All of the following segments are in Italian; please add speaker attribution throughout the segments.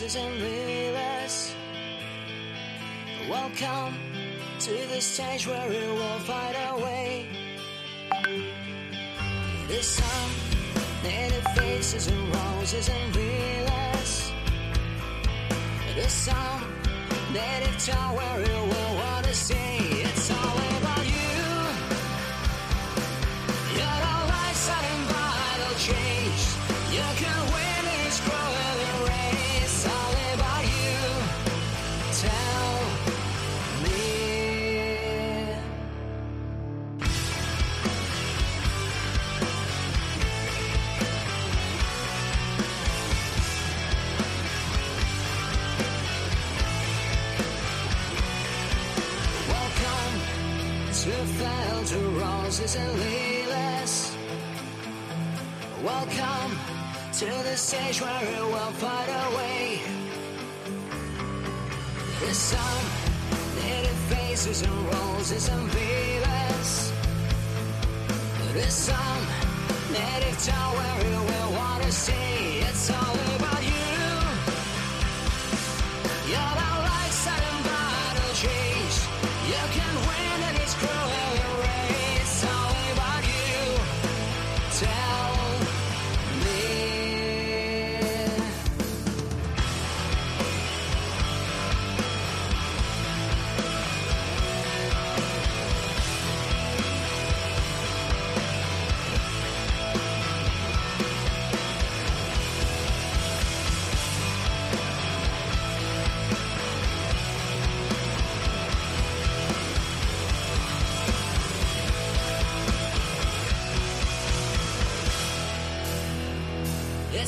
Speaker 1: roses and lilies. Welcome to the stage where we will find our way. This song, native faces and roses and lilies. This song, native town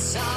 Speaker 2: Yes,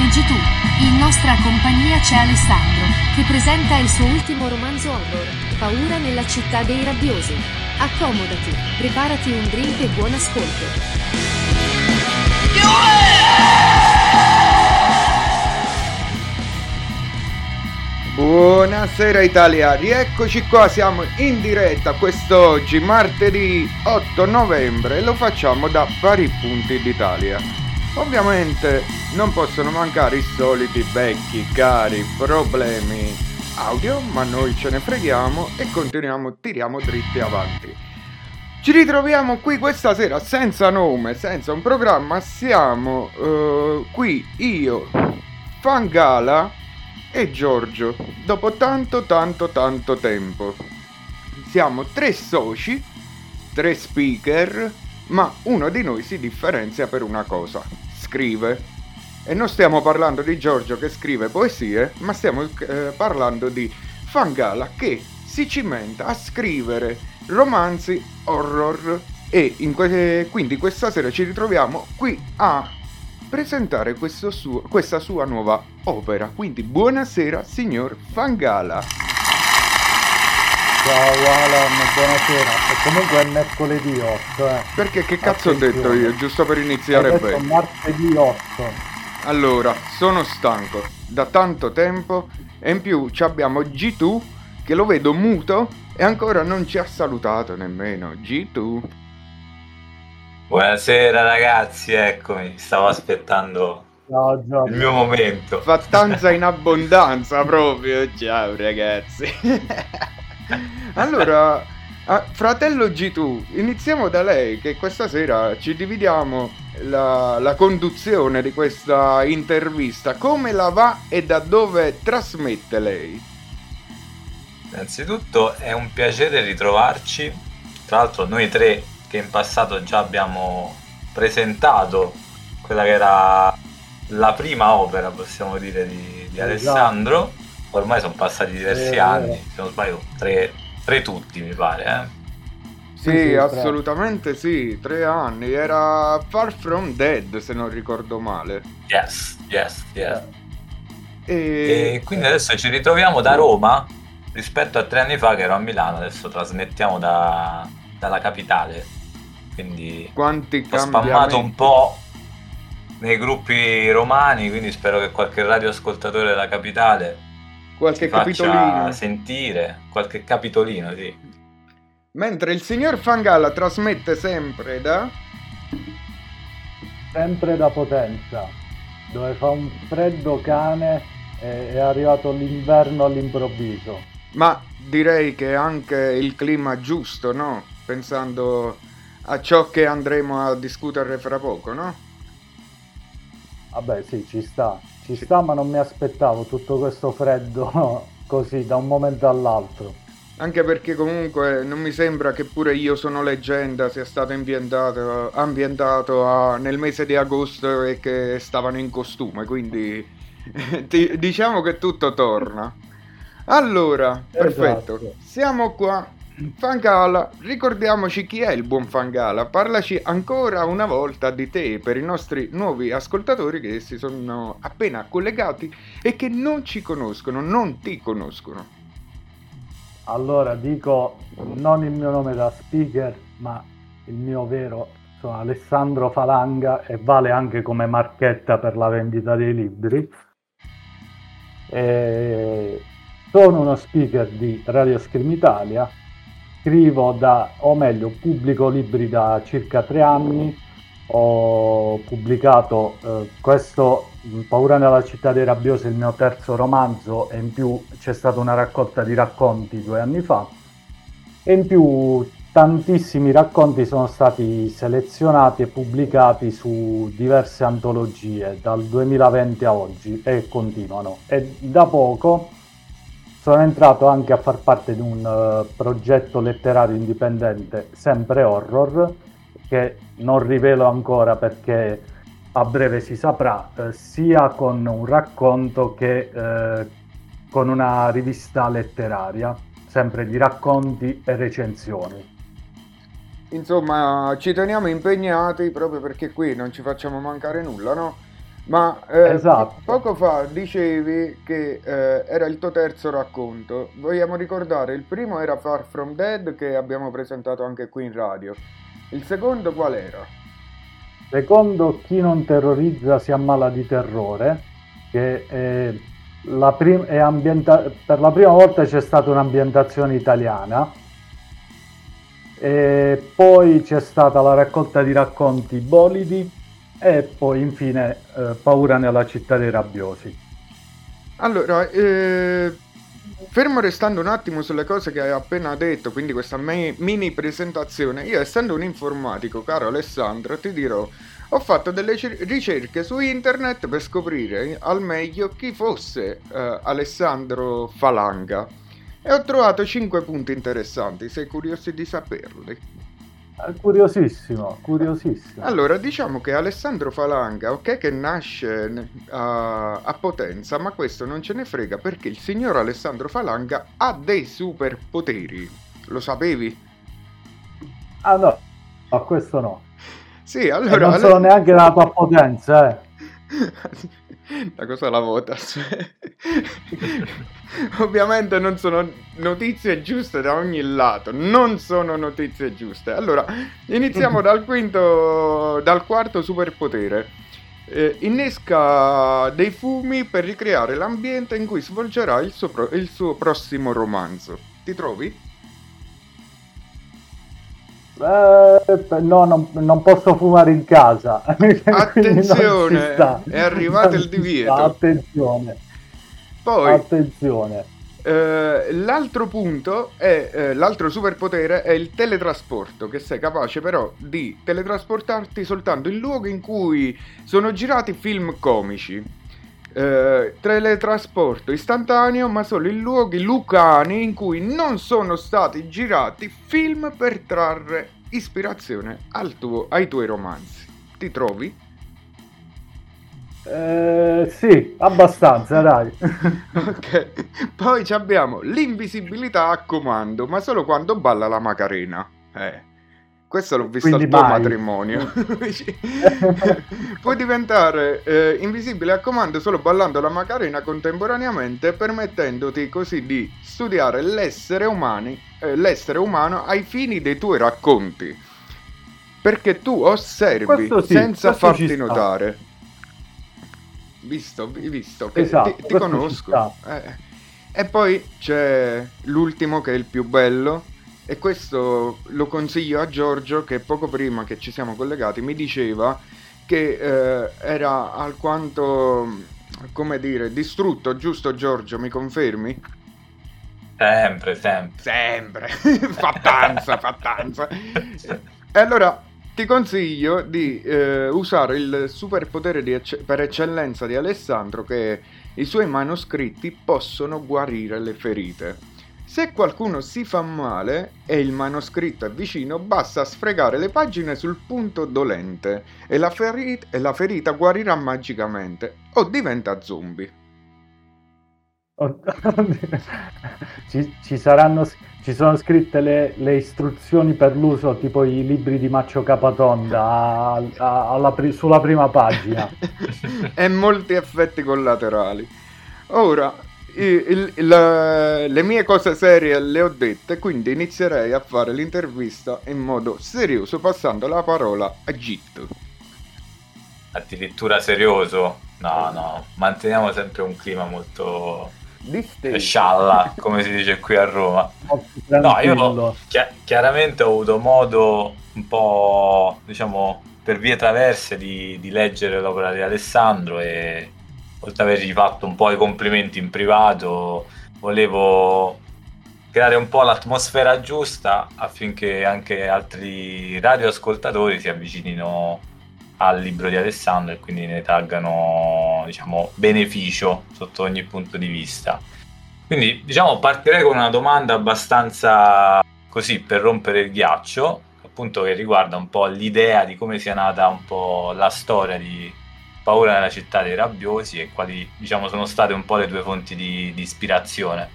Speaker 2: e G2. In nostra compagnia c'è Alessandro, che presenta il suo ultimo romanzo horror, Paura nella città dei rabbiosi. Accomodati, preparati un drink e buon ascolto.
Speaker 3: Buonasera Italia, rieccoci qua, siamo in diretta quest'oggi, martedì 8 novembre, e lo facciamo da vari punti d'Italia. Ovviamente non possono mancare i soliti vecchi, cari problemi audio, ma noi ce ne freghiamo e continuiamo, tiriamo dritti avanti. Ci ritroviamo qui questa sera senza nome, senza un programma, siamo eh, qui io, Fangala e Giorgio, dopo tanto tanto tanto tempo. Siamo tre soci, tre speaker, ma uno di noi si differenzia per una cosa, scrive. E non stiamo parlando di Giorgio che scrive poesie, ma stiamo eh, parlando di Fangala che si cimenta a scrivere romanzi horror e in que- quindi questa sera ci ritroviamo qui a presentare questo suo- questa sua nuova opera. Quindi buonasera signor Fangala.
Speaker 4: Ciao Alan, buonasera. E comunque è mercoledì 8, eh.
Speaker 3: Perché che cazzo ho detto
Speaker 4: Attenzione.
Speaker 3: io, giusto per iniziare bene?
Speaker 4: martedì 8.
Speaker 3: Allora, sono stanco da tanto tempo e in più ci abbiamo G2 che lo vedo muto e ancora non ci ha salutato nemmeno. G2.
Speaker 5: Buonasera ragazzi, eccomi, stavo aspettando
Speaker 4: Ciao
Speaker 5: il
Speaker 4: Giorgio.
Speaker 5: mio momento.
Speaker 3: Fattanza in abbondanza proprio. Ciao ragazzi. allora, ah, fratello G2, iniziamo da lei che questa sera ci dividiamo la, la conduzione di questa intervista. Come la va e da dove trasmette lei?
Speaker 5: Innanzitutto è un piacere ritrovarci, tra l'altro noi tre che in passato già abbiamo presentato quella che era la prima opera, possiamo dire, di, di
Speaker 4: Esatto.
Speaker 5: Alessandro. Ormai sono passati diversi
Speaker 4: Eh,
Speaker 5: anni, se non sbaglio, tre, tre tutti mi pare. Eh?
Speaker 3: Sì,
Speaker 4: Sì,
Speaker 3: assolutamente sì, tre anni. Era Far From Dead, se non ricordo male.
Speaker 5: Yes, yes, yes.
Speaker 3: E...
Speaker 5: E quindi adesso ci ritroviamo da Roma rispetto a tre anni fa che ero a Milano, adesso trasmettiamo da- dalla capitale. Quindi
Speaker 3: Quanti
Speaker 5: ho spammato un po' nei gruppi romani, quindi spero che qualche radioascoltatore della capitale
Speaker 3: Qualche capitolino.
Speaker 5: sentire, qualche capitolino, sì.
Speaker 3: Mentre il signor Fangalla trasmette sempre da...
Speaker 4: Sempre da Potenza, dove fa un freddo cane e è arrivato l'inverno all'improvviso.
Speaker 3: Ma direi che è anche il clima giusto, no? Pensando a ciò che andremo a discutere fra poco, no?
Speaker 4: Vabbè sì, ci sta, ci sta, ma non mi aspettavo tutto questo freddo così da un momento all'altro.
Speaker 3: Anche perché comunque non mi sembra che pure io sono leggenda sia stato ambientato, ambientato a- nel mese di agosto e che stavano in costume, quindi ti- diciamo che tutto torna. Allora, perfetto,
Speaker 4: Esatto.
Speaker 3: siamo qua. Fangala, ricordiamoci chi è il buon Fangala. Parlaci ancora una volta di te per i nostri nuovi ascoltatori che si sono appena collegati e che non ci conoscono, non ti conoscono.
Speaker 4: Allora dico non il mio nome da speaker, ma il mio vero sono Alessandro Falanga e vale anche come marchetta per la vendita dei libri. E sono uno speaker di Radio Scream Italia, scrivo da, o meglio, pubblico libri da circa tre anni. Ho pubblicato eh, questo mh, Paura nella città dei rabbiosi, il mio terzo romanzo, e in più c'è stata una raccolta di racconti due anni fa. E in più tantissimi racconti sono stati selezionati e pubblicati su diverse antologie dal 2020 a oggi e continuano. E da poco sono entrato anche a far parte di un eh, progetto letterario indipendente, sempre horror, che non rivelo ancora perché a breve si saprà, eh, sia con un racconto che eh, con una rivista letteraria, sempre di racconti e recensioni.
Speaker 3: Insomma, ci teniamo impegnati proprio perché qui non ci facciamo mancare nulla, no? Ma eh,
Speaker 4: Esatto.
Speaker 3: poco fa dicevi che eh, era il tuo terzo racconto. Vogliamo ricordare, il primo era Far From Dead che abbiamo presentato anche qui in radio. Il secondo qual era?
Speaker 4: Secondo chi non terrorizza si ammala di terrore, che è la prim- è ambienta- per la prima volta c'è stata un'ambientazione italiana e poi c'è stata la raccolta di racconti bolidi e poi infine eh, Paura nella città dei rabbiosi.
Speaker 3: Allora, eh, fermo restando un attimo sulle cose che hai appena detto, quindi questa me- mini presentazione, io essendo un informatico, caro Alessandro, ti dirò, ho fatto delle cer- ricerche su internet per scoprire al meglio chi fosse eh, Alessandro Falanga e ho trovato 5 punti interessanti, sei curiosi di saperli?
Speaker 4: È curiosissimo, curiosissimo.
Speaker 3: Allora, diciamo che Alessandro Falanga, ok che nasce a, a Potenza, ma questo non ce ne frega perché il signor Alessandro Falanga ha dei superpoteri. Lo sapevi?
Speaker 4: Ah no, no, questo no.
Speaker 3: Sì,
Speaker 4: E
Speaker 3: allora...
Speaker 4: non sono neanche nato a Potenza, eh.
Speaker 3: La cosa la votas. Ovviamente non sono notizie giuste da ogni lato, non sono notizie giuste. Allora, iniziamo dal quinto, dal quarto superpotere. Eh, innesca dei fumi per ricreare l'ambiente in cui svolgerà il suo, pro- il suo prossimo romanzo. Ti trovi?
Speaker 4: Eh, no, non, non posso fumare in casa.
Speaker 3: Attenzione, è arrivato il divieto.
Speaker 4: Attenzione,
Speaker 3: Poi
Speaker 4: attenzione.
Speaker 3: eh, l'altro punto è eh, l'altro superpotere è il teletrasporto, che sei capace però di teletrasportarti soltanto in luoghi in cui sono girati film comici. Eh, teletrasporto istantaneo, ma solo in luoghi lucani in cui non sono stati girati film per trarre ispirazione al tuo- ai tuoi romanzi. Ti trovi?
Speaker 4: Eh, sì, abbastanza, dai.
Speaker 3: Ok, poi abbiamo l'invisibilità a comando, ma solo quando balla la Macarena. Eh, questo l'ho visto
Speaker 4: Quindi
Speaker 3: al tuo
Speaker 4: mai.
Speaker 3: matrimonio. Puoi diventare eh, invisibile a comando solo ballando la Macarena contemporaneamente, permettendoti così di studiare l'essere, umani, eh, l'essere umano ai fini dei tuoi racconti. Perché tu osservi
Speaker 4: sì,
Speaker 3: senza farti notare. Visto, visto
Speaker 4: Esatto,
Speaker 3: ti, ti conosco. Eh. E poi c'è l'ultimo che è il più bello. E questo lo consiglio a Giorgio che poco prima che ci siamo collegati mi diceva che eh, era alquanto, come dire, distrutto, giusto Giorgio, mi confermi?
Speaker 5: Sempre, sempre.
Speaker 3: Sempre, fattanza, fattanza. E allora ti consiglio di eh, usare il superpotere ecce- per eccellenza di Alessandro che i suoi manoscritti possono guarire le ferite. Se qualcuno si fa male e il manoscritto è vicino, basta sfregare le pagine sul punto dolente e la, feri- e la ferita guarirà magicamente o diventa zombie.
Speaker 4: ci, ci saranno, ci sono scritte le, le istruzioni per l'uso, tipo i libri di Maccio Capatonda, a- a- alla sulla prima pagina.
Speaker 3: e molti effetti collaterali. Ora, il- la- le mie cose serie le ho dette, quindi inizierei a fare l'intervista in modo serioso, passando la parola a Git.
Speaker 5: Addirittura serioso. No, no, manteniamo sempre un clima molto
Speaker 3: Disteso.
Speaker 5: scialla, come si dice qui a Roma.
Speaker 4: Molto
Speaker 5: No, io chia- chiaramente ho avuto modo un po', diciamo, per vie traverse di, di leggere l'opera di Alessandro e oltre ad avergli fatto un po' i complimenti in privato, volevo creare un po' l'atmosfera giusta affinché anche altri radioascoltatori si avvicinino al libro di Alessandro e quindi ne traggano, diciamo, beneficio sotto ogni punto di vista. Quindi, diciamo, partirei con una domanda abbastanza così per rompere il ghiaccio, appunto che riguarda un po' l'idea di come sia nata un po' la storia di Paura nella città dei rabbiosi e quali, diciamo, sono state un po' le tue fonti di, di ispirazione.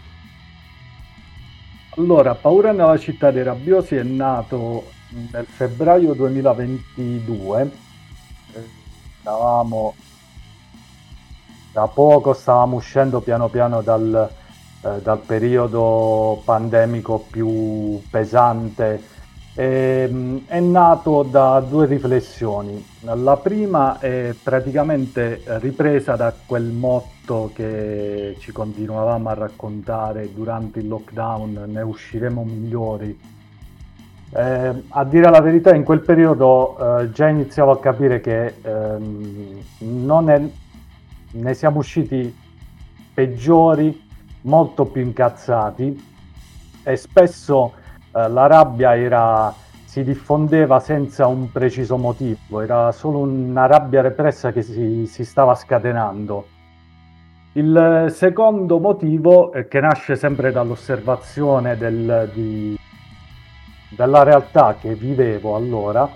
Speaker 4: Allora, Paura nella città dei rabbiosi è nato nel febbraio 2022. Eh, Stavamo da poco, stavamo uscendo piano piano dal, eh, dal periodo pandemico più pesante. Ehm, è nato da due riflessioni. La prima è praticamente ripresa da quel motto che ci continuavamo a raccontare durante il lockdown, ne usciremo migliori. Eh, a dire la verità, in quel periodo eh, già iniziavo a capire che ehm, è- ne siamo usciti peggiori, molto più incazzati e spesso la rabbia era, si diffondeva senza un preciso motivo, era solo una rabbia repressa che si, si stava scatenando. Il secondo motivo, eh, che nasce sempre dall'osservazione del- di- della realtà che vivevo allora,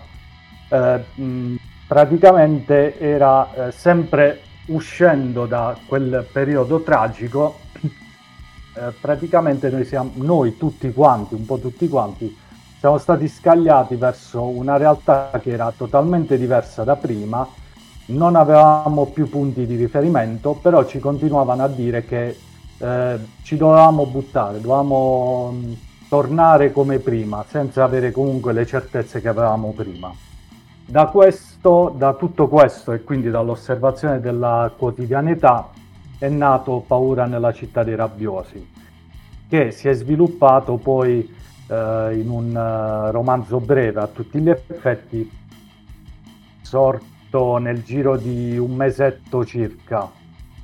Speaker 4: eh, mh, praticamente era eh, sempre uscendo da quel periodo tragico, eh, praticamente noi, siamo, noi tutti quanti, un po' tutti quanti, siamo stati scagliati verso una realtà che era totalmente diversa da prima, non avevamo più punti di riferimento, però ci continuavano a dire che eh, ci dovevamo buttare, dovevamo mh, tornare come prima, senza avere comunque le certezze che avevamo prima. Da questo, da tutto questo e quindi dall'osservazione della quotidianità è nato Paura nella città dei rabbiosi, che si è sviluppato poi eh, in un eh, romanzo breve a tutti gli effetti, sorto nel giro di un mesetto circa,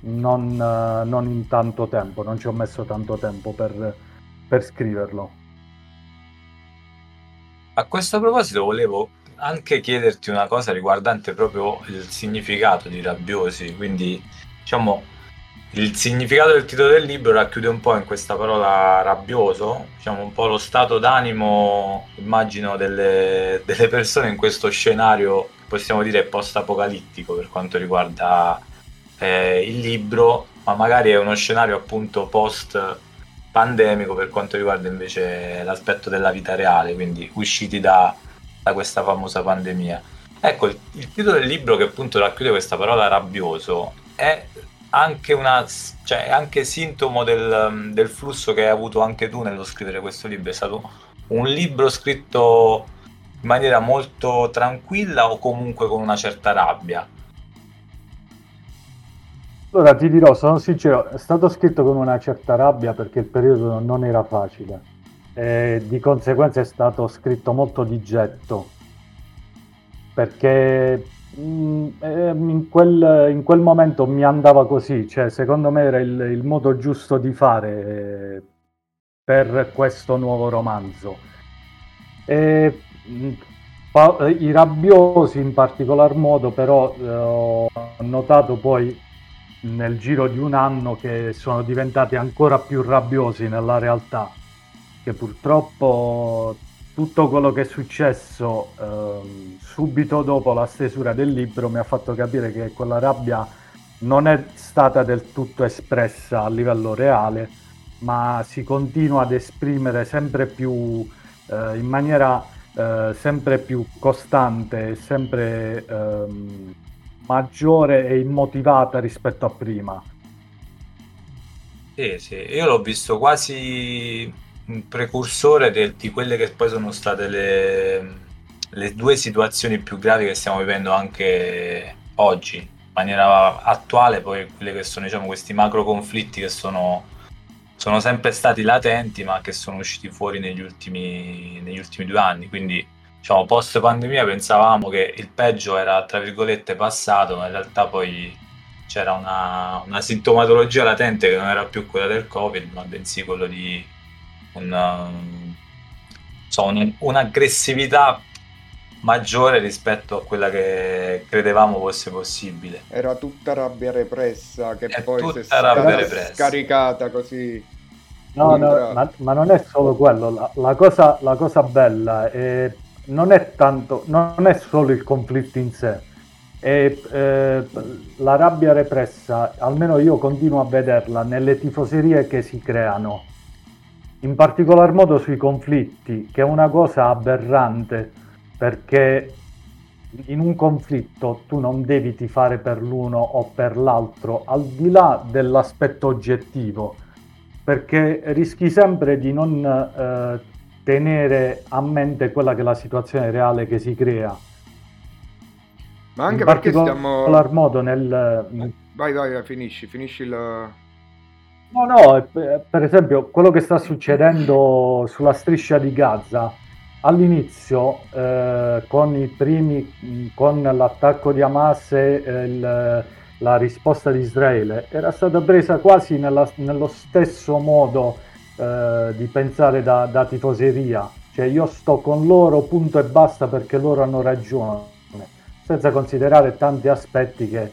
Speaker 4: non, eh, non in tanto tempo, non ci ho messo tanto tempo per, per scriverlo.
Speaker 5: A questo proposito volevo anche chiederti una cosa riguardante proprio il significato di rabbiosi, quindi diciamo il significato del titolo del libro racchiude un po' in questa parola rabbioso, diciamo un po' lo stato d'animo, immagino, delle, delle persone in questo scenario, possiamo dire post-apocalittico per quanto riguarda eh, il libro, ma magari è uno scenario appunto post-pandemico per quanto riguarda invece l'aspetto della vita reale, quindi usciti da, da questa famosa pandemia. Ecco, il, il titolo del libro che appunto racchiude questa parola rabbioso è anche, una, cioè, anche sintomo del, del, flusso che hai avuto anche tu nello scrivere questo libro. È stato un libro scritto in maniera molto tranquilla o comunque con una certa rabbia?
Speaker 4: Allora ti dirò, sono sincero, è stato scritto con una certa rabbia perché il periodo non era facile e di conseguenza è stato scritto molto di getto perché in quel, in quel, momento mi andava così, cioè secondo me era il, il modo giusto di fare eh, per questo nuovo romanzo. E, mm, pa- I rabbiosi in particolar modo però eh, ho notato poi nel giro di un anno che sono diventati ancora più rabbiosi nella realtà, che purtroppo tutto quello che è successo eh, subito dopo la stesura del libro mi ha fatto capire che quella rabbia non è stata del tutto espressa a livello reale, ma si continua ad esprimere sempre più eh, in maniera eh, sempre più costante, sempre ehm, maggiore e immotivata rispetto a prima.
Speaker 5: Sì, sì, io l'ho visto quasi un precursore de, di quelle che poi sono state le, le due situazioni più gravi che stiamo vivendo anche oggi, in maniera attuale, poi quelle che sono diciamo, questi macro conflitti che sono, sono sempre stati latenti ma che sono usciti fuori negli ultimi, negli ultimi due anni. Quindi diciamo, post pandemia pensavamo che il peggio era tra virgolette passato, ma in realtà poi c'era una, una sintomatologia latente che non era più quella del Covid, ma bensì quello di una, so, un, un'aggressività maggiore rispetto a quella che credevamo fosse possibile.
Speaker 3: Era tutta rabbia repressa che
Speaker 5: È
Speaker 3: poi
Speaker 5: tutta
Speaker 3: si è
Speaker 5: rabbia
Speaker 3: scar-
Speaker 5: repressa.
Speaker 3: scaricata così.
Speaker 4: No, no, ma, ma non è solo quello, la, la cosa, la cosa bella è, non è tanto, non è solo il conflitto in sé, è eh, la rabbia repressa, almeno io continuo a vederla nelle tifoserie che si creano, in particolar modo sui conflitti, che è una cosa aberrante, perché in un conflitto tu non devi tifare per l'uno o per l'altro, al di là dell'aspetto oggettivo, perché rischi sempre di non eh, tenere a mente quella che è la situazione reale che si crea.
Speaker 3: Ma anche
Speaker 4: in
Speaker 3: perché
Speaker 4: particolar
Speaker 3: stiamo...
Speaker 4: modo nel,
Speaker 3: Vai, vai, finisci, finisci la...
Speaker 4: No, no, per esempio quello che sta succedendo sulla striscia di Gaza, all'inizio eh, con i primi, con l'attacco di Hamas e eh, il- la risposta di Israele, era stata presa quasi nella- nello stesso modo eh, di pensare da, da tifoseria, cioè io sto con loro, punto e basta perché loro hanno ragione, senza considerare tanti aspetti che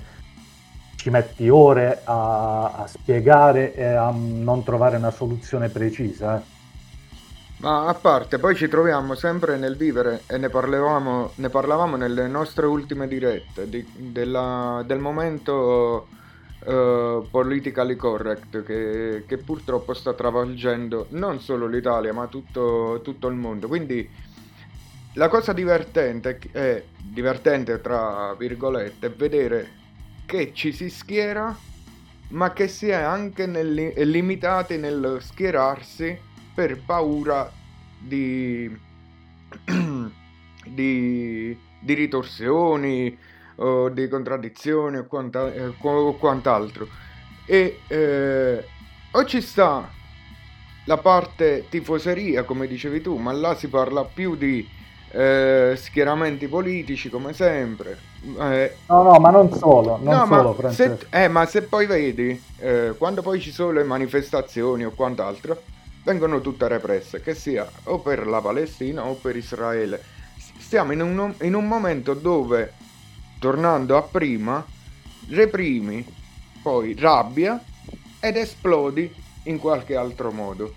Speaker 4: ci metti ore a, a spiegare e a non trovare una soluzione precisa. eh.
Speaker 3: Ma a parte, poi ci troviamo sempre nel vivere e ne parlavamo, ne parlavamo nelle nostre ultime dirette di- della- del momento eh, politically correct che, che purtroppo sta travolgendo non solo l'Italia ma tutto, tutto il mondo. Quindi la cosa divertente è, divertente tra virgolette, vedere che ci si schiera ma che si è anche nel- limitati nel schierarsi per paura di, di, di ritorsioni o di contraddizioni o, quanta- eh, o quant'altro. E eh, o ci sta la parte tifoseria, come dicevi tu, ma là si parla più di eh, schieramenti politici, come sempre. Eh,
Speaker 4: No, no, ma non solo, non
Speaker 3: no,
Speaker 4: solo,
Speaker 3: ma se, eh, ma se poi vedi, eh, quando poi ci sono le manifestazioni o quant'altro, vengono tutte represse, che sia o per la Palestina o per Israele. Stiamo in un, in un momento dove, tornando a prima, reprimi, poi rabbia ed esplodi in qualche altro modo.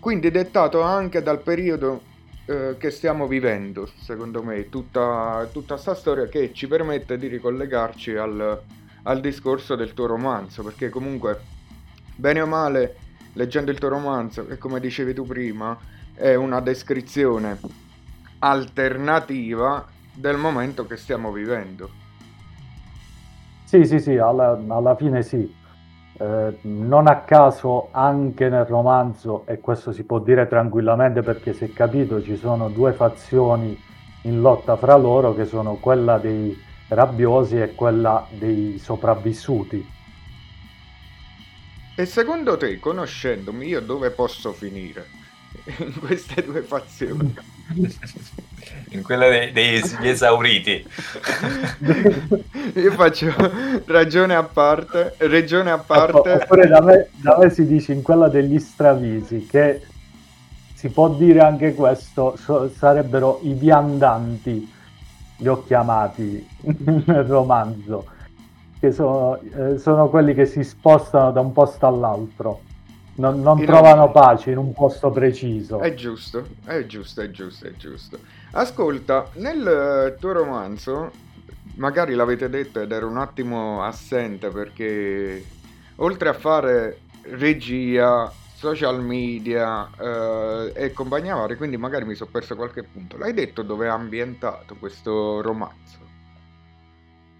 Speaker 3: Quindi dettato anche dal periodo eh, che stiamo vivendo, secondo me, tutta questa storia che ci permette di ricollegarci al, al discorso del tuo romanzo, perché comunque, bene o male, leggendo il tuo romanzo, che come dicevi tu prima, è una descrizione alternativa del momento che stiamo vivendo.
Speaker 4: Sì, sì, sì, alla, alla fine sì. Eh, non a caso anche nel romanzo, e questo si può dire tranquillamente perché si è capito, ci sono due fazioni in lotta fra loro che sono quella dei rabbiosi e quella dei sopravvissuti.
Speaker 3: E secondo te, conoscendomi, io dove posso finire? In queste due fazioni.
Speaker 5: In quella dei- degli esauriti.
Speaker 3: Io faccio ragione a parte, regione a parte.
Speaker 4: Oppure da me, da me si dice in quella degli stravisi, che si può dire anche questo, so- sarebbero i viandanti, li ho chiamati nel romanzo, che sono, eh, sono quelli che si spostano da un posto all'altro, non, non trovano pace in un posto preciso.
Speaker 3: È giusto, è giusto, è giusto, è giusto. Ascolta, nel eh, tuo romanzo, magari l'avete detto ed ero un attimo assente perché oltre a fare regia, social media eh, e compagnia varia, quindi magari mi sono perso qualche punto. L'hai detto dove è ambientato questo romanzo?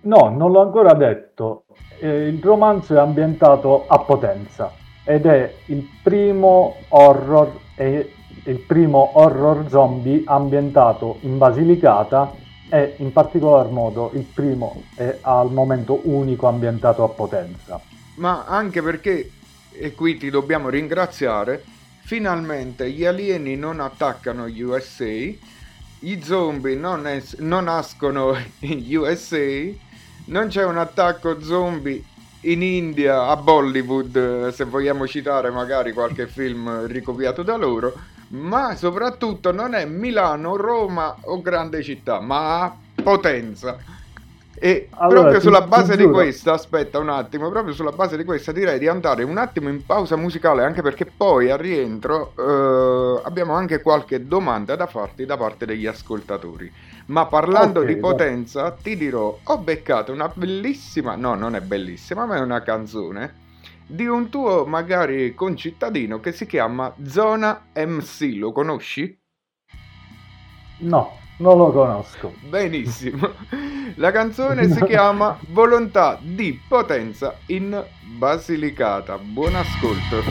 Speaker 4: No, non l'ho ancora detto. Eh, il romanzo è ambientato a Potenza ed è il primo horror e il primo horror zombie ambientato in Basilicata e in particolar modo il primo è al momento unico ambientato a Potenza.
Speaker 3: Ma anche perché, e qui ti dobbiamo ringraziare, finalmente gli alieni non attaccano gli USA, i zombie non, es- non nascono in USA, non c'è un attacco zombie in India, a Bollywood, se vogliamo citare magari qualche film ricopiato da loro, ma soprattutto non è Milano, Roma o grande città, ma Potenza. E
Speaker 4: Allora,
Speaker 3: proprio sulla
Speaker 4: ti
Speaker 3: base di questa, aspetta un attimo, proprio sulla base di questa direi di andare un attimo in pausa musicale, anche perché poi al rientro eh, abbiamo anche qualche domanda da farti da parte degli ascoltatori. Ma parlando
Speaker 4: Ok,
Speaker 3: di potenza, ti dirò, ho beccato una bellissima, no, non è bellissima, ma è una canzone di un tuo magari concittadino che si chiama Zona MC, lo conosci?
Speaker 4: No, non lo conosco.
Speaker 3: Benissimo. La canzone si chiama Volontà di potenza in Basilicata. Buon ascolto.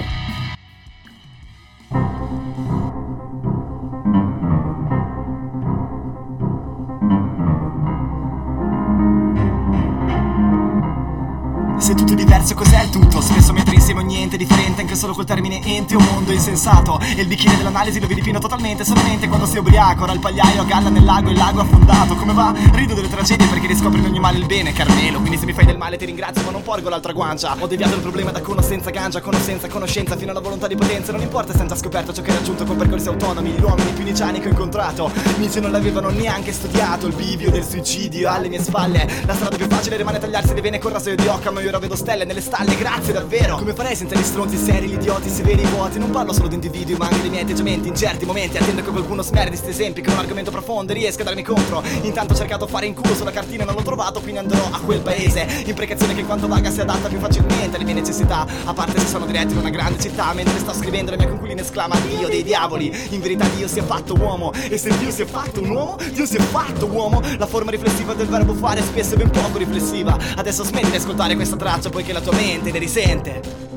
Speaker 6: Diverso cos'è il tutto? Spesso un niente differente anche solo col termine ente un mondo insensato. E il bicchiere dell'analisi lo vedi pieno totalmente solamente quando sei ubriaco Ora il pagliaio a galla nel lago il lago affondato. Come va? Rido delle tragedie perché riscopri ogni male il bene Carmelo. Quindi se mi fai del male ti ringrazio ma non porgo l'altra guancia. Ho deviato il problema da conoscenza gancia Conoscenza, conoscenza fino alla volontà di potenza. Non importa se già scoperto ciò che hai raggiunto con percorsi autonomi Gli uomini più niciani che ho incontrato. Nietzsche non l'avevano neanche studiato Il bivio del suicidio alle mie spalle. La strada più facile rimane tagliarsi le vene con rasoio di Occam Io ora vedo stelle nelle stalle, grazie davvero. Come farei senza gli stronzi seri, gli idioti severi, i vuoti? Non parlo solo di individui ma anche dei miei atteggiamenti In certi momenti. Attendo che qualcuno smerdi sti esempi Che un argomento profondo riesca a darmi contro. Intanto ho cercato fare in culo sulla cartina e non l'ho trovato Quindi andrò a quel paese. Imprecazione che quanto vaga si adatta più facilmente alle mie necessità. A parte se sono diretto in una grande città Mentre sto scrivendo la mia conquilina esclama Dio dei diavoli. In verità Dio si è fatto uomo E se Dio si è fatto un uomo Dio si è fatto uomo. La forma riflessiva del verbo fare spesso è ben poco riflessiva. Adesso smetti di ascoltare questa traccia poiché la tua mente ne risente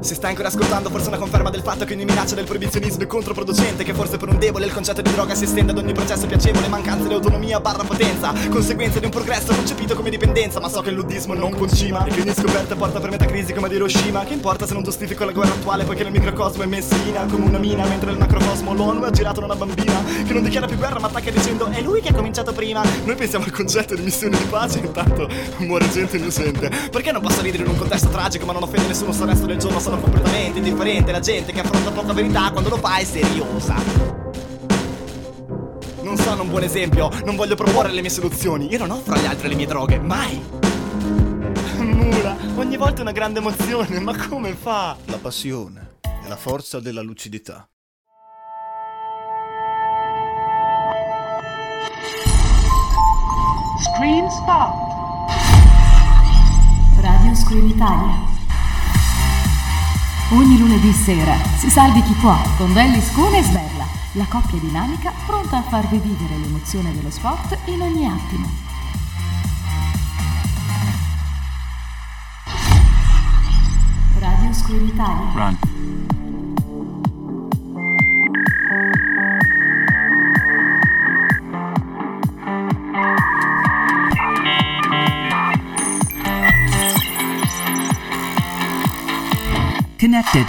Speaker 6: Se stai ancora ascoltando forse una conferma del fatto che ogni minaccia del proibizionismo è controproducente Che forse per un debole il concetto di droga si estende ad ogni processo piacevole Mancanza di autonomia barra potenza Conseguenza di un progresso concepito come dipendenza Ma so che il luddismo non concima E che ogni scoperta porta per metacrisi come ad Hiroshima Che importa se non giustifico la guerra attuale Poiché nel microcosmo è messina come una mina Mentre nel macrocosmo l'ONU ha girato una bambina Che non dichiara più guerra ma attacca dicendo È lui che ha cominciato prima. Noi pensiamo al concetto di missione di pace Intanto muore gente innocente. Perché non posso ridere in un contesto tragico Ma non offende nessuno sto resto del giorno sono completamente indifferente La gente che affronta poca verità quando lo fa è seriosa Non sono un buon esempio, non voglio proporre le mie soluzioni Io non offro agli altri le mie droghe, mai Mura, ogni volta è una grande emozione, ma come fa?
Speaker 7: La passione è la forza della lucidità.
Speaker 8: Screen Spot. Radio Screen Italia. Ogni lunedì sera si salvi chi può con Belli Scune e Sberla, la coppia dinamica pronta a farvi vivere l'emozione dello sport in ogni attimo. Radio Screen Italia.
Speaker 9: Connected.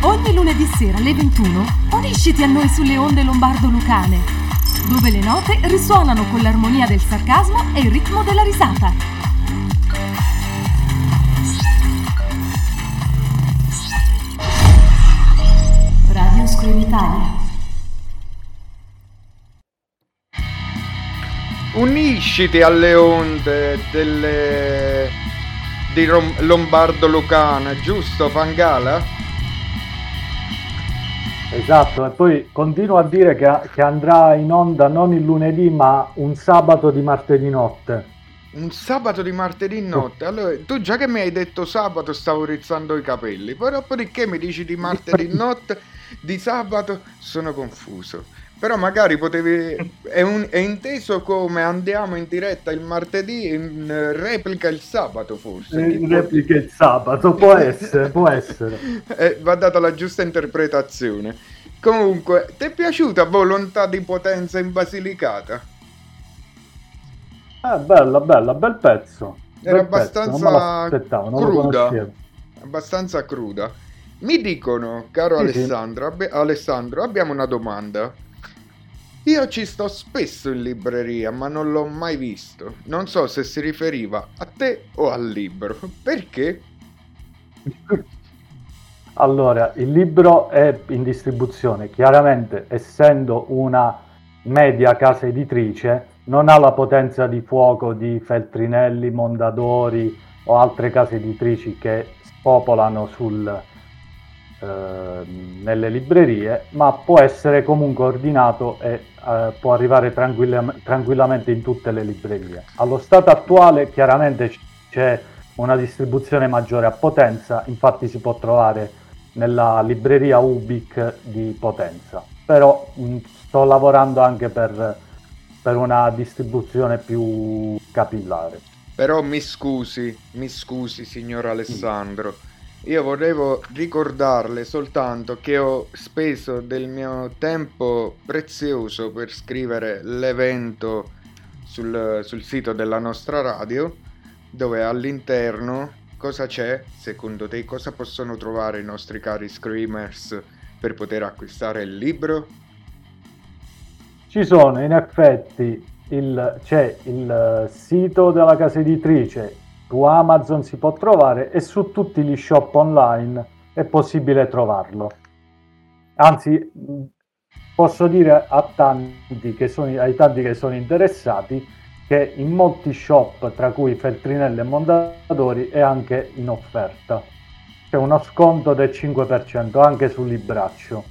Speaker 8: Ogni lunedì sera alle 21 unisciti a noi sulle onde lombardo-lucane, dove le note risuonano con l'armonia del sarcasmo e il ritmo della risata. Radio Screen Italia.
Speaker 3: Unisciti alle onde delle... di Rom- Lombardo Lucana, giusto Fangala?
Speaker 4: Esatto, e poi continuo a dire che, che andrà in onda non il lunedì ma un sabato di martedì notte.
Speaker 3: Un sabato di martedì notte. Allora, tu già che mi hai detto sabato stavo rizzando i capelli, poi dopodiché mi dici di martedì notte, di sabato sono confuso. Però magari potevi... È, un- è inteso come andiamo in diretta il martedì in replica il sabato forse.
Speaker 4: In replica il sabato, può essere, può essere.
Speaker 3: Eh, va data la giusta interpretazione. Comunque, ti è piaciuta Volontà di potenza in Basilicata?
Speaker 4: Eh, bella, bella, bel pezzo.
Speaker 3: Era
Speaker 4: Bel pezzo,
Speaker 3: abbastanza
Speaker 4: lo
Speaker 3: cruda. Abbastanza cruda. Mi dicono, caro
Speaker 4: Sì, sì.
Speaker 3: Alessandro, abbi- Alessandro, abbiamo una domanda. Io ci sto spesso in libreria, ma non l'ho mai visto. Non so se si riferiva a te o al libro. Perché?
Speaker 4: Allora, il libro è in distribuzione, chiaramente essendo una media casa editrice, non ha la potenza di fuoco di Feltrinelli, Mondadori o altre case editrici che spopolano sul, nelle librerie, ma può essere comunque ordinato e eh, può arrivare tranquillam- tranquillamente in tutte le librerie. Allo stato attuale chiaramente c- c'è una distribuzione maggiore a Potenza, infatti si può trovare nella libreria Ubic di Potenza, però mh, sto lavorando anche per, per una distribuzione più capillare.
Speaker 3: Però mi scusi, mi scusi signor Alessandro, io volevo ricordarle soltanto che ho speso del mio tempo prezioso per scrivere l'evento sul, sul sito della nostra radio, dove all'interno cosa c'è, secondo te, cosa possono trovare i nostri cari screamers per poter acquistare il libro?
Speaker 4: Ci sono in effetti il, c'è il eh, sito della casa editrice, su Amazon si può trovare e su tutti gli shop online è possibile trovarlo. Anzi, posso dire a tanti che sono, ai tanti che sono interessati che in molti shop, tra cui Feltrinelli e Mondadori, è anche in offerta. C'è uno sconto del 5% anche sul libraccio.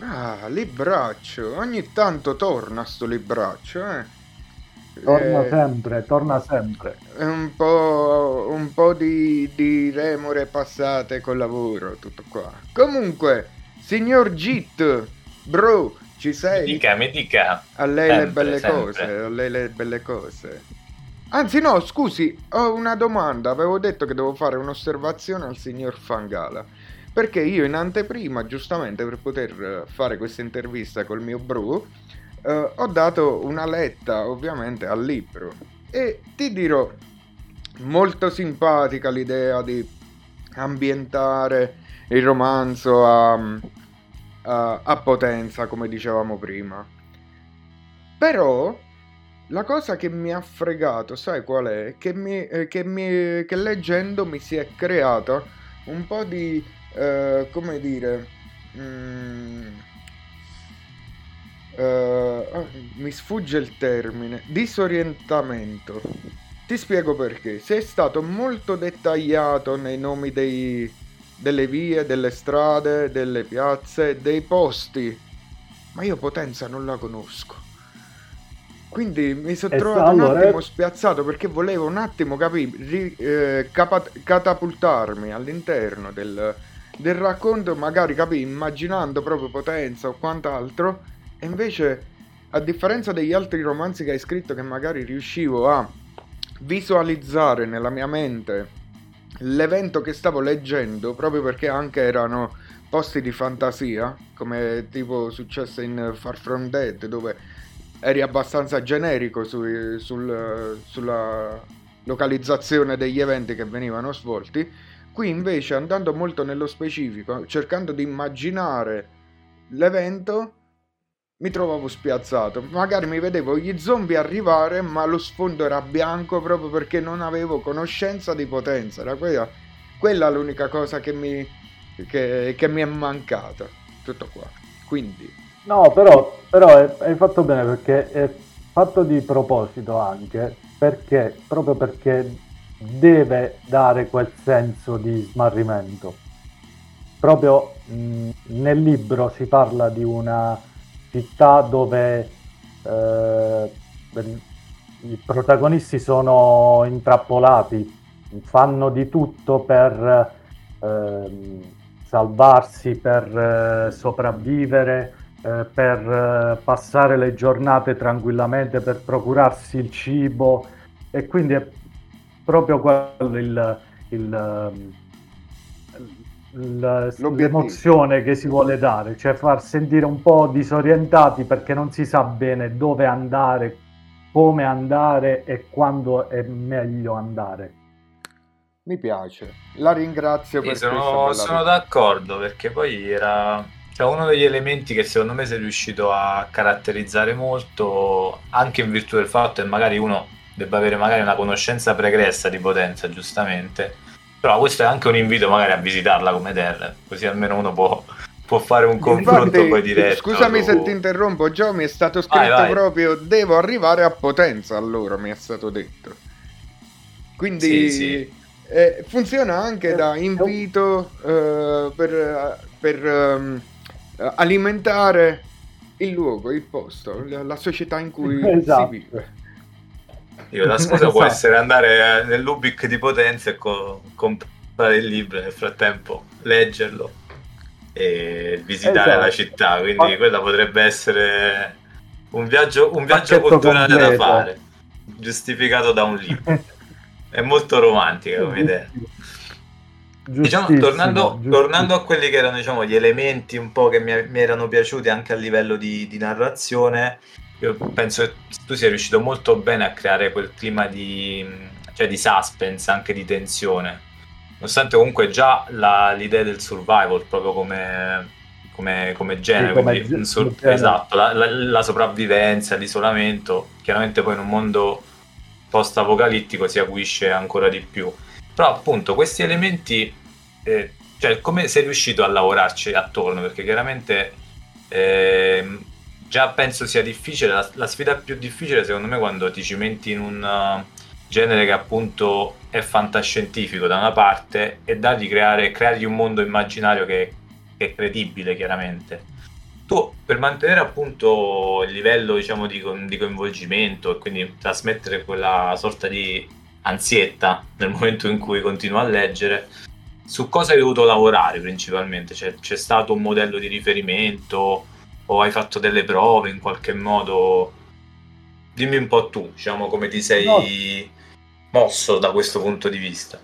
Speaker 3: Ah, libraccio, ogni tanto torna sto libraccio, eh.
Speaker 4: Torna
Speaker 3: Eh,
Speaker 4: sempre, torna sempre.
Speaker 3: Un po', un po' di, di remore passate col lavoro, tutto qua. Comunque, signor Git, bro, ci
Speaker 5: Mi
Speaker 3: sei?
Speaker 5: dica, mi dica.
Speaker 3: A lei le
Speaker 5: Sempre,
Speaker 3: belle
Speaker 5: sempre.
Speaker 3: cose, a lei le belle cose. Anzi, no, scusi, ho una domanda. Avevo detto che devo fare un'osservazione al signor Fangala. Perché io in anteprima, giustamente per poter eh, fare questa intervista col mio bro, eh, ho dato una letta ovviamente al libro. E ti dirò, molto simpatica l'idea di ambientare il romanzo a, a- a potenza, come dicevamo prima. Però la cosa che mi ha fregato, sai qual è? Che, mi- eh, che mi- che leggendo mi si è creata un po' di, eh, come dire, mm, eh, ah, mi sfugge il termine, disorientamento. Ti spiego perché. Sei stato molto dettagliato nei nomi dei- delle vie, delle strade, delle piazze, dei posti. Ma io Potenza non la conosco. Quindi mi sono trovato un attimo spiazzato perché volevo un attimo capire, eh, capa- catapultarmi all'interno del, del racconto, magari capì, immaginando proprio Potenza o quant'altro, e invece, a differenza degli altri romanzi che hai scritto, che magari riuscivo a visualizzare nella mia mente l'evento che stavo leggendo, proprio perché anche erano posti di fantasia, come tipo successo in Far From Dead, dove eri abbastanza generico sui- sul- sulla localizzazione degli eventi che venivano svolti. Qui invece andando molto nello specifico, cercando di immaginare l'evento, mi trovavo spiazzato. Magari mi vedevo gli zombie arrivare, ma lo sfondo era bianco proprio perché non avevo conoscenza di potenza. Era quella, quella l'unica cosa che mi, che, che mi è mancata. Tutto qua. Quindi,
Speaker 4: No, però, però hai- fatto bene perché è fatto di proposito anche, perché, proprio perché deve dare quel senso di smarrimento. Proprio mh, nel libro si parla di una città dove eh, i protagonisti sono intrappolati, fanno di tutto per ehm, salvarsi, per eh, sopravvivere, eh, per eh, passare le giornate tranquillamente, per procurarsi il cibo e quindi è proprio quello il, il, ehm. L'emozione che si vuole dare, cioè far sentire un po' disorientati perché non si sa bene dove andare, come andare e quando è meglio andare.
Speaker 3: mi piace. La ringrazio
Speaker 5: Sì,
Speaker 3: per
Speaker 5: sono, sono d'accordo perché poi era cioè, uno degli elementi che secondo me sei riuscito a caratterizzare molto, anche in virtù del fatto che magari uno debba avere magari una conoscenza pregressa di potenza, giustamente. Però questo è anche un invito magari a visitarla come terra, così almeno uno può, può fare un confronto
Speaker 3: Infatti,
Speaker 5: poi diretto.
Speaker 3: Scusami
Speaker 5: su-
Speaker 3: se ti interrompo, Gio, mi è stato scritto
Speaker 5: Vai, vai.
Speaker 3: proprio devo arrivare a potenza, allora mi è stato detto. Quindi
Speaker 5: Sì, sì.
Speaker 3: eh, funziona anche
Speaker 4: Eh,
Speaker 3: da invito eh, per, per, ehm, alimentare il luogo, il posto, la, la società in cui
Speaker 4: Esatto.
Speaker 3: si vive.
Speaker 5: Io la scusa può
Speaker 4: Esatto.
Speaker 5: essere andare eh, nell'Ubic di Potenza e co- comprare il libro nel frattempo leggerlo e visitare
Speaker 4: Esatto.
Speaker 5: la città. Quindi
Speaker 4: Ma-
Speaker 5: quella potrebbe essere un viaggio, un viaggio culturale da
Speaker 4: completo.
Speaker 5: fare, giustificato da un libro. È molto romantica come idea. Diciamo, tornando, tornando a quelli che erano diciamo, gli elementi un po' che mi, mi erano piaciuti anche a livello di, di narrazione, io penso che tu sia riuscito molto bene a creare quel clima di, cioè di suspense, anche di tensione. Nonostante comunque già la- l'idea del survival, proprio come, come, come genere,
Speaker 4: Sì, come
Speaker 5: quindi sur- esatto, la, la- la sopravvivenza, l'isolamento, chiaramente poi in un mondo post-apocalittico si acuisce ancora di più. Però appunto questi elementi, eh, cioè come sei riuscito a lavorarci attorno? Perché chiaramente ehm, già penso sia difficile, la, la sfida più difficile secondo me quando ti cimenti in un uh, genere che appunto è fantascientifico da una parte e da di creare, creargli un mondo immaginario che, che è credibile chiaramente. Tu per mantenere appunto il livello diciamo di, di coinvolgimento e quindi trasmettere quella sorta di ansietta nel momento in cui continua a leggere, su cosa hai dovuto lavorare principalmente? Cioè, c'è stato un modello di riferimento o hai fatto delle prove in qualche modo? Dimmi un po' tu, diciamo, come ti sei mosso da questo punto di vista?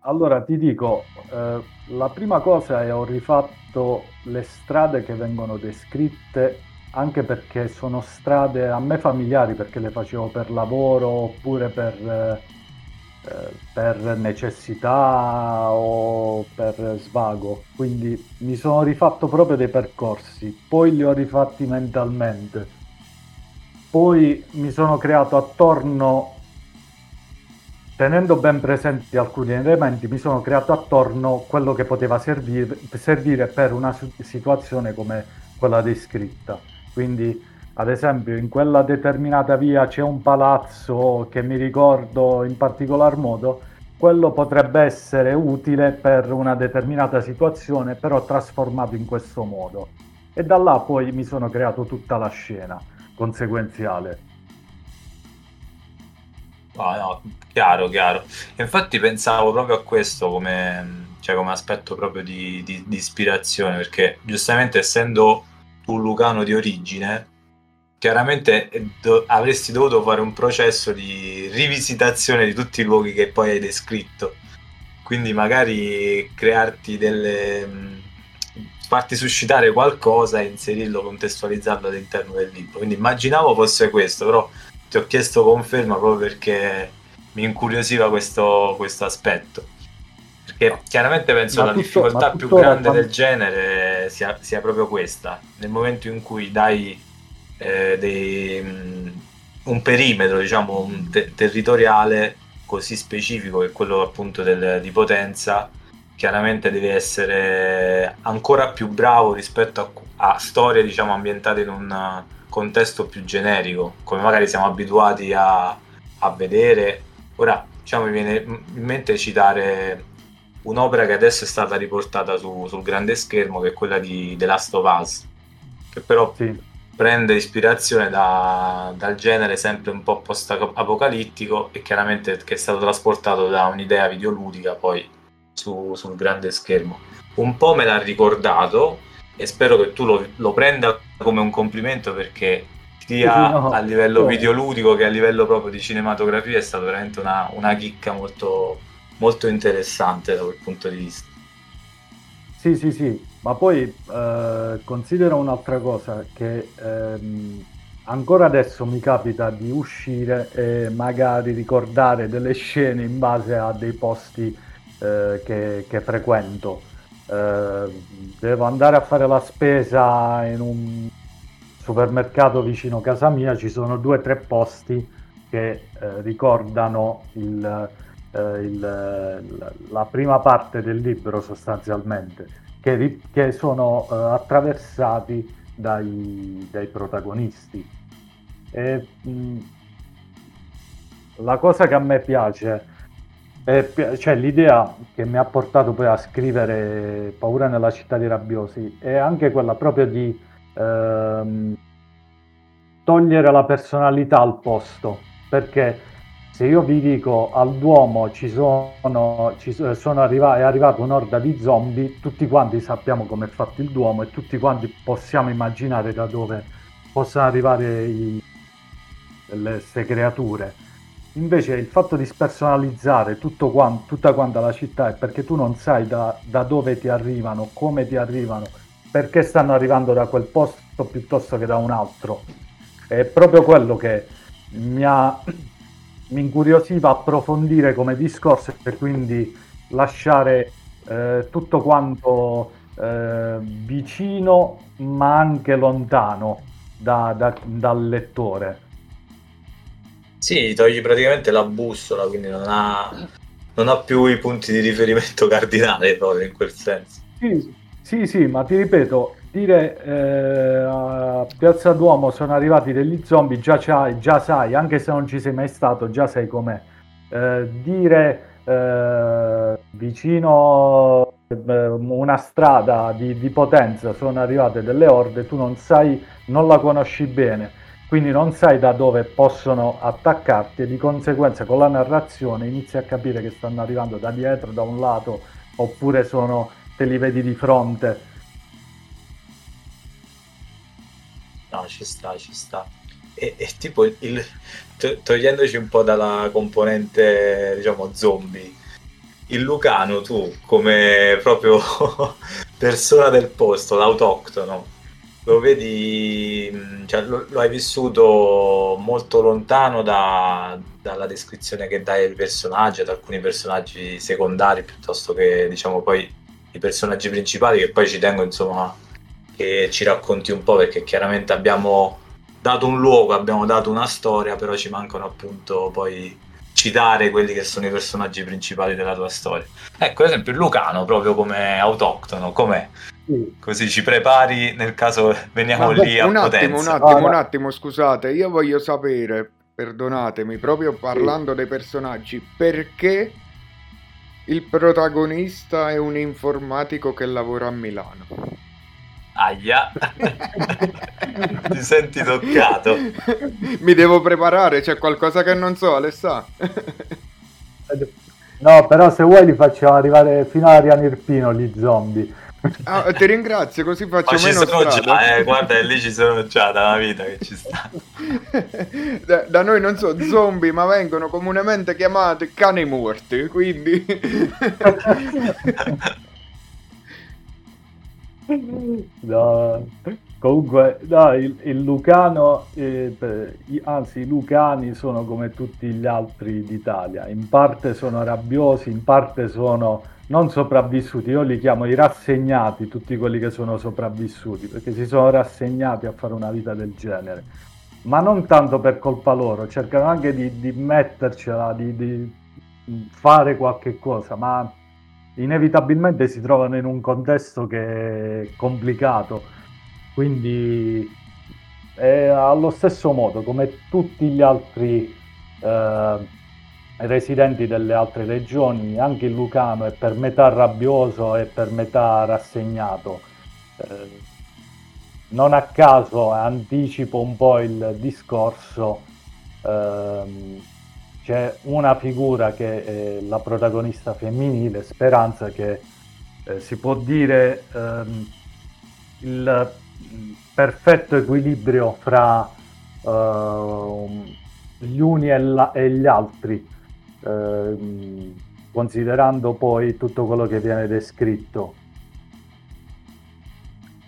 Speaker 4: Allora ti dico, eh, la prima cosa è ho rifatto le strade che vengono descritte anche perché sono strade a me familiari perché le facevo per lavoro oppure per, eh, per necessità o per svago. Quindi mi sono rifatto proprio dei percorsi, poi li ho rifatti mentalmente. Poi mi sono creato attorno tenendo ben presenti alcuni elementi, mi sono creato attorno quello che poteva servire, servire per una situazione come quella descritta. Quindi, ad esempio, in quella determinata via c'è un palazzo che mi ricordo in particolar modo, quello potrebbe essere utile per una determinata situazione, però trasformato in questo modo. E da là poi mi sono creato tutta la scena conseguenziale.
Speaker 5: Ah, no, chiaro, chiaro. Infatti pensavo proprio a questo come, cioè, come aspetto proprio di, di- di ispirazione, perché giustamente essendo tu lucano di origine, chiaramente eh, do- avresti dovuto fare un processo di rivisitazione di tutti i luoghi che poi hai descritto. Quindi magari crearti delle... mh, farti suscitare qualcosa e inserirlo, contestualizzarlo all'interno del libro. Quindi immaginavo fosse questo, però ti ho chiesto conferma proprio perché mi incuriosiva questo, questo aspetto. Perché chiaramente penso
Speaker 4: Ma
Speaker 5: la
Speaker 4: tutto-
Speaker 5: difficoltà più grande
Speaker 4: quando-
Speaker 5: del genere sia, sia proprio questa. Nel momento in cui dai eh, dei, mh, un perimetro, diciamo, un te- territoriale così specifico che quello appunto del- di potenza, chiaramente devi essere ancora più bravo rispetto a, a storie, diciamo, ambientate in un contesto più generico, come magari siamo abituati a, a vedere. Ora, diciamo, mi viene in mente citare un'opera che adesso è stata riportata su- sul grande schermo, che è quella di The Last of Us, che però
Speaker 4: Sì.
Speaker 5: Prende ispirazione da- dal genere sempre un po' post-apocalittico e chiaramente che è stato trasportato da un'idea videoludica poi su- sul grande schermo. Un po' me l'ha ricordato e spero che tu lo, lo prenda come un complimento perché sia
Speaker 4: no,
Speaker 5: a livello
Speaker 4: no.
Speaker 5: videoludico che a livello proprio di cinematografia è stata veramente una, una chicca molto, molto interessante da quel punto di vista.
Speaker 4: Sì, sì, sì, ma poi eh, considera un'altra cosa, che ehm, ancora adesso mi capita di uscire e magari ricordare delle scene in base a dei posti eh, che, che frequento. Eh, devo andare a fare la spesa in un supermercato vicino a casa mia, ci sono due o tre posti che eh, ricordano il, eh, il- la prima parte del libro sostanzialmente, che, che sono eh, attraversati dai, dai protagonisti. E, mh, la cosa che a me piace, è cioè l'idea che mi ha portato poi a scrivere Paura nella città dei rabbiosi, è anche quella proprio di ehm, togliere la personalità al posto, perché se io vi dico al Duomo ci sono, ci so- sono arriva- è arrivata un'orda di zombie, tutti quanti sappiamo come è fatto il Duomo e tutti quanti possiamo immaginare da dove possano arrivare i- queste creature. Invece il fatto di spersonalizzare tutto quan- tutta quanta la città è perché tu non sai da, da dove ti arrivano, come ti arrivano, perché stanno arrivando da quel posto piuttosto che da un altro. È proprio quello che mi, ha, mi incuriosiva approfondire come discorso e quindi lasciare eh, tutto quanto eh, vicino ma anche lontano da- da- dal lettore.
Speaker 5: Sì, togli praticamente la bussola, quindi non ha, non ha più i punti di riferimento cardinali proprio in quel senso.
Speaker 4: Sì, sì, sì, ma ti ripeto, dire eh, a Piazza Duomo sono arrivati degli zombie, già, già sai, anche se non ci sei mai stato, già sai com'è. Eh, dire eh, vicino eh, una strada di, di Potenza sono arrivate delle orde, tu non sai, non la conosci bene, quindi non sai da dove possono attaccarti e di conseguenza con la narrazione inizi a capire che stanno arrivando da dietro, da un lato, oppure sono, te li vedi di fronte.
Speaker 5: No, ci sta, ci sta. è, è tipo il, il- to- togliendoci un po' dalla componente, diciamo, zombie. Il Lucano, tu, come proprio persona del posto, l'autoctono, lo vedi, cioè, lo, lo hai vissuto molto lontano da- dalla descrizione che dai ai personaggi, ad alcuni personaggi secondari, piuttosto che, diciamo, poi i personaggi principali, che poi ci tengo, insomma, che ci racconti un po', perché chiaramente abbiamo dato un luogo, abbiamo dato una storia, però ci mancano appunto poi citare quelli che sono i personaggi principali della tua storia. Ecco, ad esempio, il Lucano, proprio come autoctono, com'è?
Speaker 4: Sì.
Speaker 5: Così ci prepari nel caso veniamo
Speaker 4: Vabbè,
Speaker 5: lì a
Speaker 3: un attimo, un
Speaker 5: Potenza.
Speaker 3: attimo,
Speaker 4: Ah, no.
Speaker 3: un attimo, scusate, io voglio sapere, perdonatemi, proprio parlando dei personaggi, perché il protagonista è un informatico che lavora a Milano?
Speaker 5: Aia, ti senti toccato.
Speaker 3: Mi devo preparare, c'è qualcosa che non so, Alessà.
Speaker 4: No, però se vuoi li facciamo arrivare fino a Ariano Irpino gli zombie.
Speaker 3: Ah, ti ringrazio, così faccio
Speaker 5: Ma
Speaker 3: meno
Speaker 5: sono
Speaker 3: strada.
Speaker 5: già, eh, guarda, lì ci sono già da una vita che ci sta.
Speaker 3: da, da noi non so zombie, ma vengono comunemente chiamati cani morti, quindi...
Speaker 4: No, comunque, no, il, il Lucano, eh, anzi i Lucani sono come tutti gli altri d'Italia, in parte sono rabbiosi, in parte sono non sopravvissuti, io li chiamo i rassegnati, tutti quelli che sono sopravvissuti, perché si sono rassegnati a fare una vita del genere, ma non tanto per colpa loro, cercano anche di, di mettercela, di, di fare qualche cosa, ma inevitabilmente si trovano in un contesto che è complicato, quindi è allo stesso modo come tutti gli altri eh, residenti delle altre regioni, anche il Lucano è per metà rabbioso e per metà rassegnato. Eh, non a caso anticipo un po' il discorso. ehm, c'è una figura che è la protagonista femminile, Speranza, che eh, si può dire ehm, il perfetto equilibrio fra ehm, gli uni e, la- e gli altri, ehm, considerando poi tutto quello che viene descritto.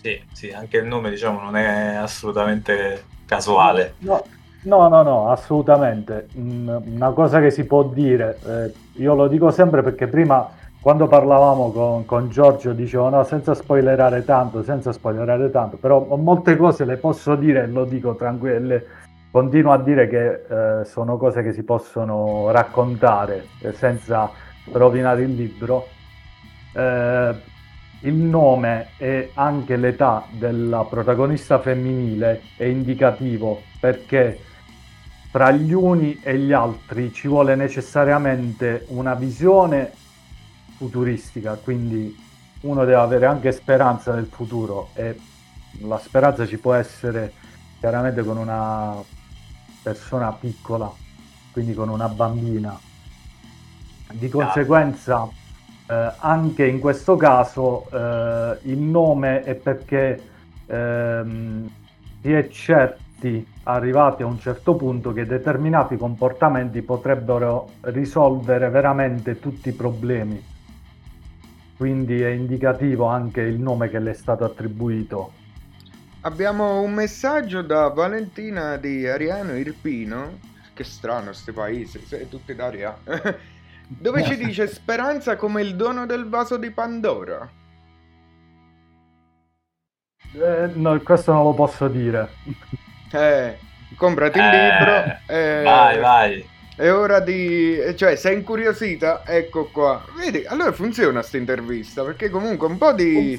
Speaker 5: Sì, sì, anche il nome, diciamo, non è assolutamente casuale.
Speaker 4: No, no, no, no, assolutamente. Mm, Una cosa che si può dire, eh, io lo dico sempre perché prima quando parlavamo con, con Giorgio dicevo no, senza spoilerare tanto, senza spoilerare tanto, però molte cose le posso dire e lo dico tranquille, continuo a dire che eh, sono cose che si possono raccontare eh, senza rovinare il libro. Eh, il nome e anche l'età della protagonista femminile è indicativo perché fra gli uni e gli altri ci vuole necessariamente una visione futuristica, quindi uno deve avere anche speranza nel futuro e la speranza ci può essere chiaramente con una persona piccola, quindi con una bambina. Di conseguenza, eh, anche in questo caso, eh, il nome è perché ehm, si è certi, arrivati a un certo punto, che determinati comportamenti potrebbero risolvere veramente tutti i problemi. Quindi è indicativo anche il nome che le è stato attribuito.
Speaker 3: Abbiamo un messaggio da Valentina di Ariano Irpino. Che strano sti paesi, sei tutti da Aria. Dove ci dice speranza come il dono del vaso di Pandora.
Speaker 4: Eh, no, questo non lo posso dire.
Speaker 3: Eh, comprati il
Speaker 5: Eh,
Speaker 3: libro. eh,
Speaker 5: Vai, vai.
Speaker 3: È ora di... cioè, sei incuriosita? Ecco qua. Vedi, allora funziona sta intervista, perché comunque un po' di...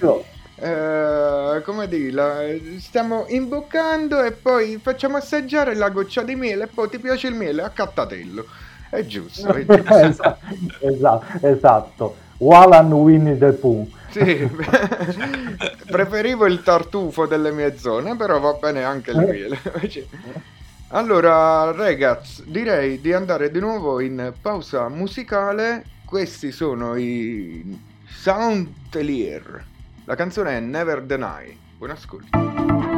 Speaker 3: Eh, come dirla, stiamo imboccando e poi facciamo assaggiare la goccia di miele e poi ti piace il miele a cattatello. È giusto, è giusto.
Speaker 4: esatto, esatto. Walan Winnie the Pooh.
Speaker 3: Sì, preferivo il tartufo delle mie zone, però va bene anche il miele. Allora, ragazzi, direi di andare di nuovo in pausa musicale. Questi sono i Soundtelier. La canzone è Never Deny. Buon ascolto.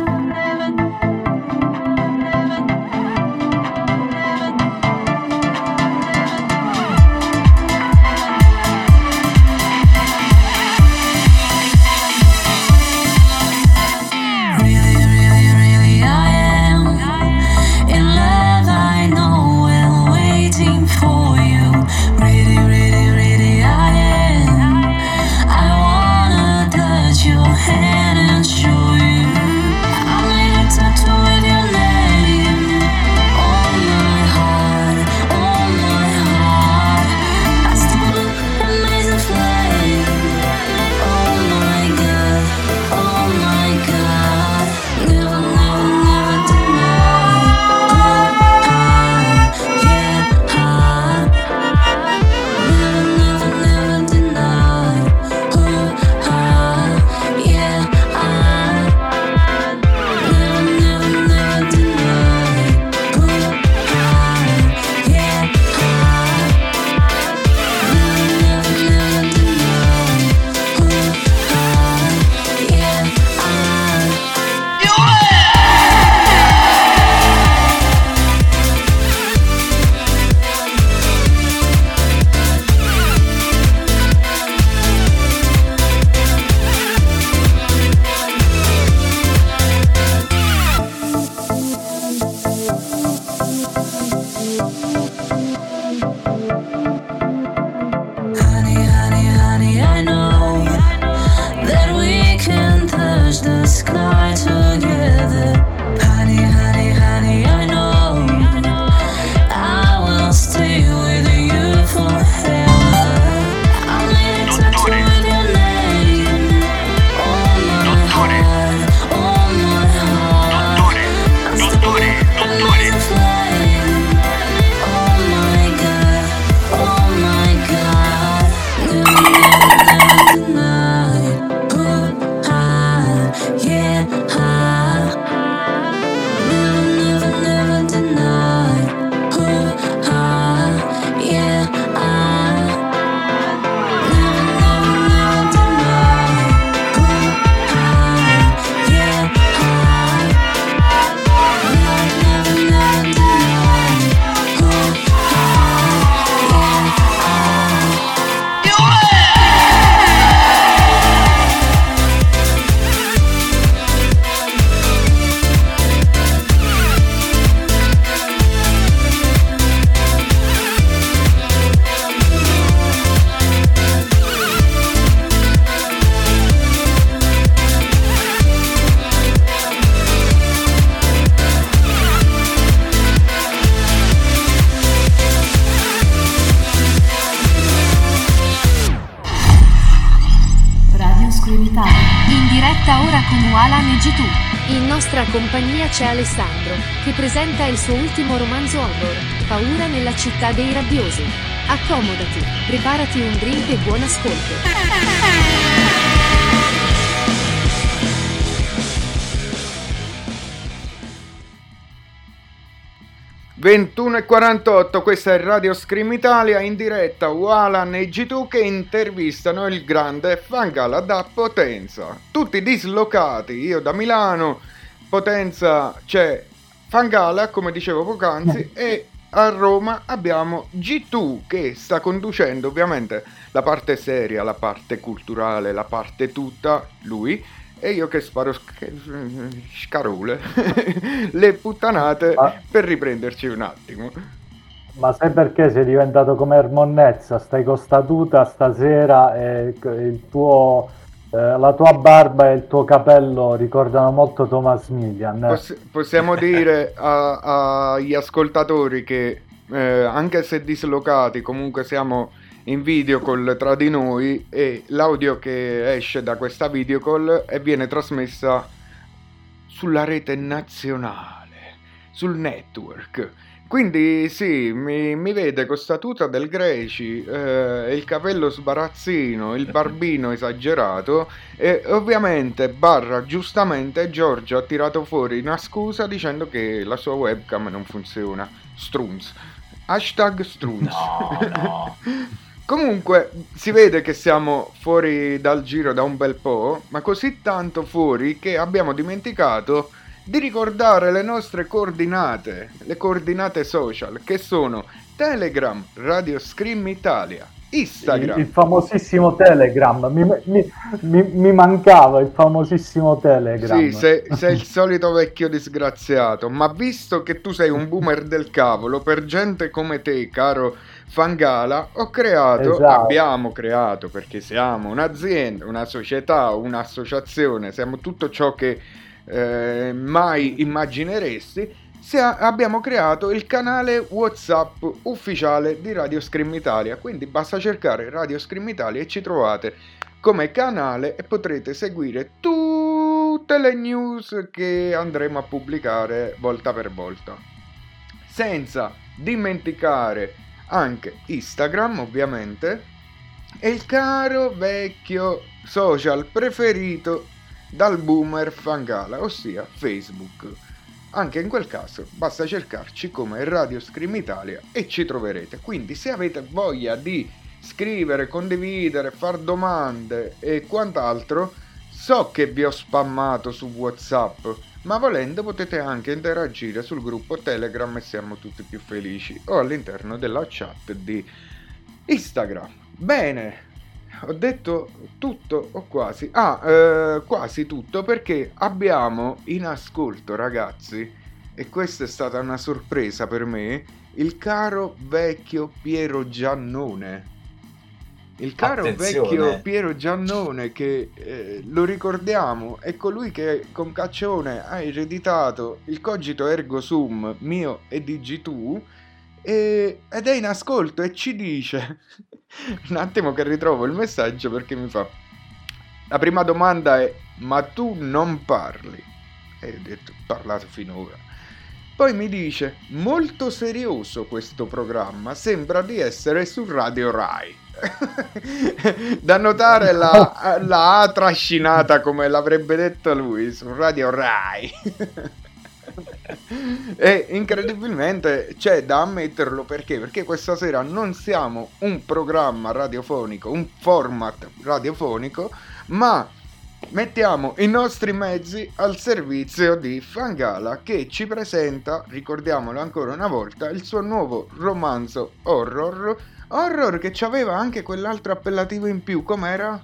Speaker 8: Italia.
Speaker 2: In diretta ora con Walan e G2. In nostra compagnia c'è Alessandro, che presenta il suo ultimo romanzo horror, Paura nella città dei rabbiosi. Accomodati, preparati un drink e buon ascolto.
Speaker 3: 21 e 48, questa è Radio Scream Italia in diretta Walan e G2 che intervistano il grande Fangala da Potenza. Tutti dislocati, io da Milano, Potenza c'è Fangala, come dicevo poc'anzi, e a Roma abbiamo G2 che sta conducendo ovviamente la parte seria, la parte culturale, la parte tutta, lui, e io che sparo sc- scarole, le puttanate
Speaker 4: Ah.
Speaker 3: per riprenderci un attimo.
Speaker 4: Ma sai perché sei diventato come Ermonnezza? Stai con sta tuta stasera e tuo, eh, la tua barba e il tuo capello ricordano molto Thomas Millian. eh.
Speaker 3: Poss- possiamo dire agli ascoltatori che eh, anche se dislocati comunque siamo in video call tra di noi e l'audio che esce da questa video call e viene trasmessa sulla rete nazionale, sul network. Quindi sì, mi, mi vede con sta tuta del Greci, eh, il capello sbarazzino, il barbino esagerato e ovviamente, barra giustamente, Giorgio ha tirato fuori una scusa dicendo che la sua webcam non funziona. Strunz. Hashtag Strunz.
Speaker 5: No, no.
Speaker 3: Comunque si vede che siamo fuori dal giro da un bel po', ma così tanto fuori che abbiamo dimenticato di ricordare le nostre coordinate, le coordinate social, che sono Telegram, Radio Scream Italia,
Speaker 4: Il,
Speaker 3: Instagram.
Speaker 4: il famosissimo Telegram, mi, mi- mi- mi mancava il famosissimo Telegram.
Speaker 3: Sì, sei, sei il solito vecchio disgraziato, ma visto che tu sei un boomer del cavolo, per gente come te, caro Fangala, ho creato,
Speaker 4: Esatto.
Speaker 3: abbiamo creato, perché siamo un'azienda, una società, un'associazione, siamo tutto ciò che eh, mai immagineresti. se- abbiamo creato il canale WhatsApp ufficiale di Radio Scream Italia, quindi basta cercare Radio Scream Italia e ci trovate come canale e potrete seguire tutte le news che andremo a pubblicare volta per volta. Senza dimenticare anche Instagram, ovviamente, e il caro vecchio social preferito dal boomer Fangala, ossia Facebook. Anche in quel caso basta cercarci come Radio Scream Italia e ci troverete. Quindi se avete voglia di scrivere, condividere, far domande e quant'altro, so che vi ho spammato su WhatsApp, ma volendo potete anche interagire sul gruppo Telegram e siamo tutti più felici o all'interno della chat di Instagram. Bene, ho detto tutto o quasi. Ah, eh, quasi tutto perché abbiamo in ascolto, ragazzi, e questa è stata una sorpresa per me, il caro vecchio Piero Giannone. Il caro
Speaker 5: Attenzione.
Speaker 3: vecchio Piero Giannone che eh, lo ricordiamo è colui che con Caccione ha ereditato il cogito ergo sum mio e di G2 e- ed è in ascolto e ci dice un attimo che ritrovo il messaggio perché mi fa la prima domanda è ma tu non parli? E io ho detto parlato finora. Poi mi dice molto serioso questo programma sembra di essere su Radio Rai da notare la, la A trascinata come l'avrebbe detto lui su Radio Rai e incredibilmente c'è da ammetterlo perché? Perché questa sera non siamo un programma radiofonico, un format radiofonico, ma mettiamo i nostri mezzi al servizio di Fangala che ci presenta, ricordiamolo ancora una volta, il suo nuovo romanzo horror. Horror che aveva anche quell'altro appellativo in più, com'era?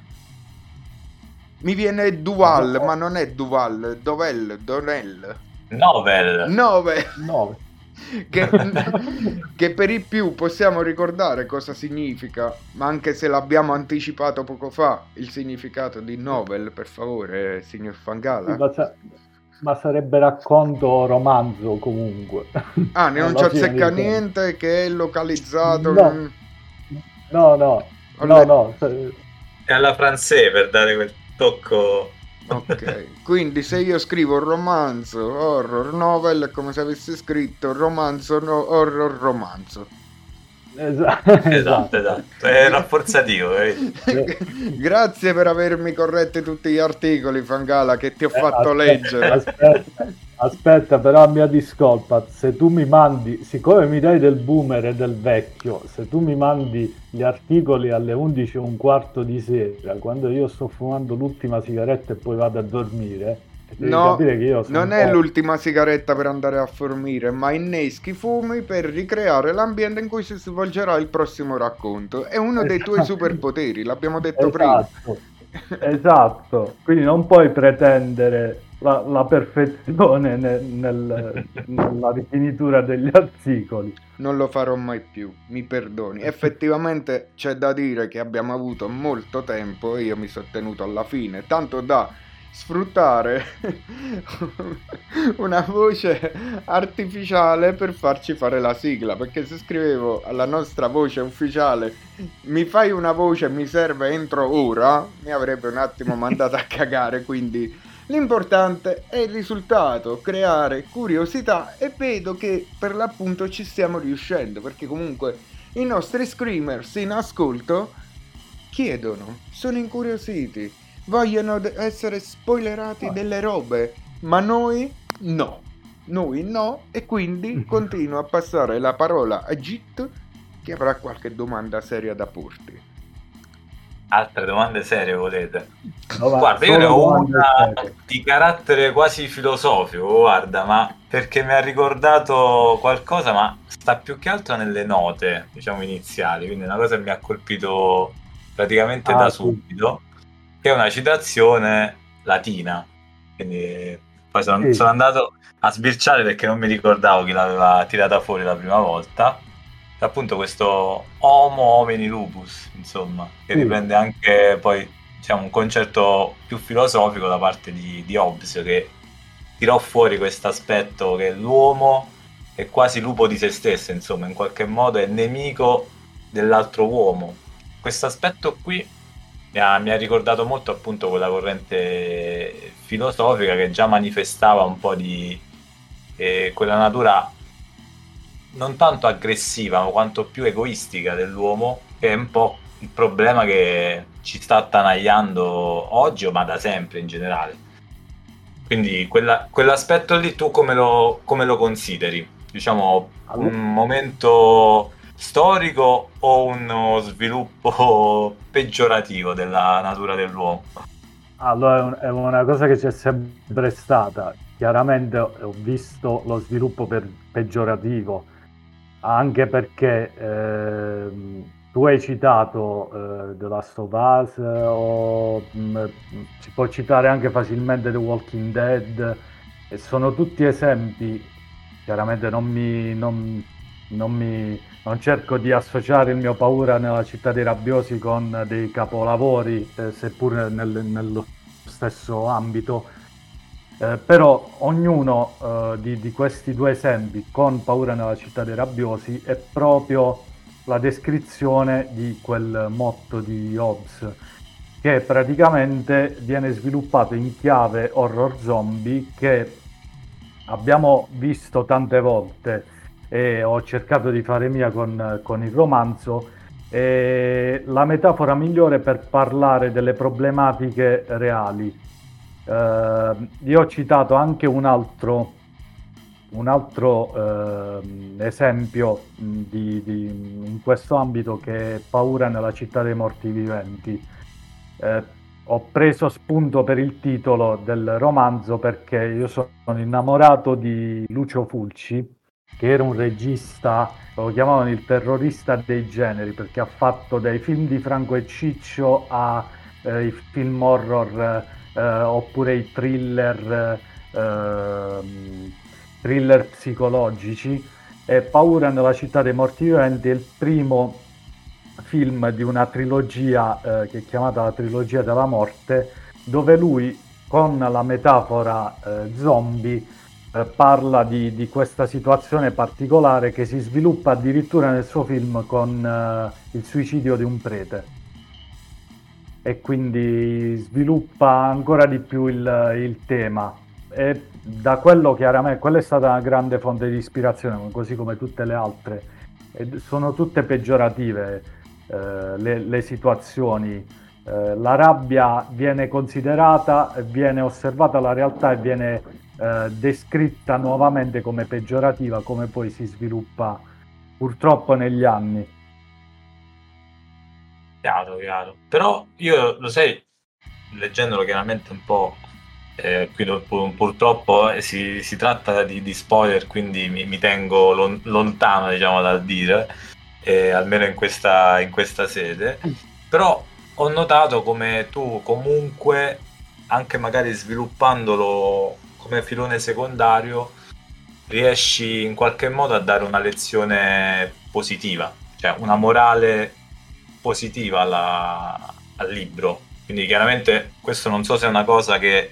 Speaker 3: Mi viene Duval, ma non è Duval, Dovel, Donel.
Speaker 5: Novel.
Speaker 3: 9
Speaker 4: No,
Speaker 3: che, che per i più possiamo ricordare cosa significa, ma anche se l'abbiamo anticipato poco fa, il significato di novel, per favore, signor Fangala.
Speaker 4: ma, sa- ma sarebbe racconto o romanzo comunque.
Speaker 3: Ah, ne non ci azzecca niente che è localizzato...
Speaker 4: No.
Speaker 3: in-
Speaker 4: No, no, no, no.
Speaker 5: È alla francese per dare quel tocco.
Speaker 3: Ok, quindi se io scrivo romanzo, horror, novel, è come se avessi scritto romanzo, no, horror, romanzo.
Speaker 4: Esa-
Speaker 5: Esatto, esatto. È rafforzativo, vedi?
Speaker 3: Grazie per avermi corretto tutti gli articoli, Fangala, che ti ho
Speaker 4: Eh,
Speaker 3: fatto
Speaker 4: aspetta,
Speaker 3: leggere.
Speaker 4: Aspetta, aspetta, però a mia discolpa, se tu mi mandi, siccome mi dai del boomer e del vecchio, se tu mi mandi gli articoli alle 11 e un quarto di sera, quando io sto fumando l'ultima sigaretta e poi vado a dormire,
Speaker 3: No, non è l'ultima sigaretta per andare a dormire, ma inneschi fumi per ricreare l'ambiente in cui si svolgerà il prossimo racconto. È uno dei tuoi
Speaker 4: Esatto.
Speaker 3: superpoteri, l'abbiamo detto prima.
Speaker 4: Esatto, esatto. Quindi non puoi pretendere la, la perfezione nel- nel- nella rifinitura degli articoli.
Speaker 3: Non lo farò mai più, mi perdoni. Effettivamente c'è da dire che abbiamo avuto molto tempo e io mi sono tenuto alla fine, tanto da sfruttare una voce artificiale per farci fare la sigla, perché se scrivevo alla nostra voce ufficiale mi fai una voce mi serve entro ora, mi avrebbe un attimo mandato a cagare, quindi l'importante è il risultato, creare curiosità e vedo che per l'appunto ci stiamo riuscendo, perché comunque i nostri screamers in ascolto chiedono, sono incuriositi, vogliono essere spoilerati delle robe, ma noi no. Noi no, e quindi continuo a passare la parola a Git che avrà qualche domanda seria da porti.
Speaker 5: Altre domande serie volete?
Speaker 4: No,
Speaker 5: Guarda, io ne ho una
Speaker 4: serie.
Speaker 5: di carattere quasi filosofico, guarda, ma perché mi ha ricordato qualcosa, ma sta più che altro nelle note, diciamo, iniziali, quindi è una cosa che mi ha colpito praticamente
Speaker 4: Ah,
Speaker 5: da
Speaker 4: sì.
Speaker 5: subito, che è una citazione latina. Quindi poi sono,
Speaker 4: Sì.
Speaker 5: sono andato a sbirciare perché non mi ricordavo chi l'aveva tirata fuori la prima volta. Appunto questo Homo homini lupus, insomma, che
Speaker 4: Sì.
Speaker 5: riprende anche poi diciamo, un concetto più filosofico da parte di, di Hobbes che tirò fuori questo aspetto che l'uomo è quasi lupo di se stesso, insomma, in qualche modo è nemico dell'altro uomo. Questo aspetto qui mi ha, mi ha ricordato molto appunto quella corrente filosofica che già manifestava un po' di eh, quella natura non tanto aggressiva, ma quanto più egoistica dell'uomo, che è un po' il problema che ci sta attanagliando oggi, ma da sempre in generale. Quindi quella- quell'aspetto lì tu come lo, come lo consideri? Diciamo un momento storico o uno sviluppo peggiorativo della natura dell'uomo?
Speaker 4: Allora, è un- è una cosa che c'è sempre stata. Chiaramente ho ho visto lo sviluppo per- peggiorativo, anche perché ehm, tu hai citato eh, The Last of Us, eh, o mh, si può citare anche facilmente The Walking Dead, e sono tutti esempi. Chiaramente non mi, non- non mi- non cerco di associare il mio paura nella città dei rabbiosi con dei capolavori, eh, seppur nel- nello stesso ambito. Eh, però ognuno eh, di, di questi due esempi, con paura nella città dei rabbiosi, è proprio la descrizione di quel motto di Hobbes, che praticamente viene sviluppato in chiave horror zombie che abbiamo visto tante volte e ho cercato di fare mia con, con il romanzo. La metafora migliore per parlare delle problematiche reali. Eh, io ho citato anche un altro, un altro ehm, esempio di, di- in questo ambito che è Paura nella città dei morti viventi. Eh, ho preso spunto per il titolo del romanzo perché io sono innamorato di Lucio Fulci, che era un regista, lo chiamavano il terrorista dei generi, perché ha fatto dai film di Franco e Ciccio a eh, film horror eh, oppure i thriller, eh, thriller psicologici. E Paura nella città dei morti viventi è il primo film di una trilogia eh, che è chiamata la trilogia della morte, dove lui con la metafora eh, zombie eh, parla di, di questa situazione particolare che si sviluppa addirittura nel suo film con eh, il suicidio di un prete. E quindi sviluppa ancora di più il, il tema. E da quello chiaramente, quella è stata una grande fonte di ispirazione, così come tutte le altre. E sono tutte peggiorative eh, le, le situazioni. Eh, la rabbia viene considerata, viene osservata la realtà e viene eh, descritta nuovamente come peggiorativa, come poi si sviluppa purtroppo negli anni.
Speaker 5: Chiaro, chiaro. Però io lo sai, leggendolo chiaramente un po', eh, qui purtroppo eh, si, si tratta di, di spoiler, quindi mi, mi tengo lon- lontano, diciamo, dal dire, eh, almeno in questa, in questa sede. Però ho notato come tu comunque, anche magari sviluppandolo come filone secondario, riesci in qualche modo a dare una lezione positiva, cioè una morale positiva alla- al libro. Quindi chiaramente questo non so se è una cosa che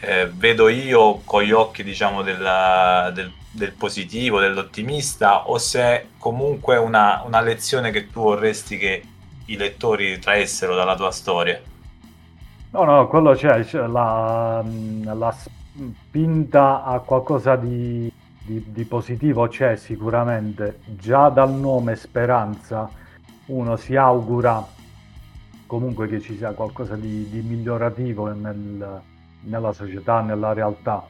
Speaker 5: eh, vedo io con gli occhi, diciamo, della- del, del positivo, dell'ottimista, o se è comunque una, una lezione che tu vorresti che i lettori traessero dalla tua storia.
Speaker 4: No, no, quello c'è, c'è la, la spinta a qualcosa di, di- di positivo c'è sicuramente. Già dal nome Speranza uno si augura comunque che ci sia qualcosa di, di migliorativo nel- nella società, nella realtà.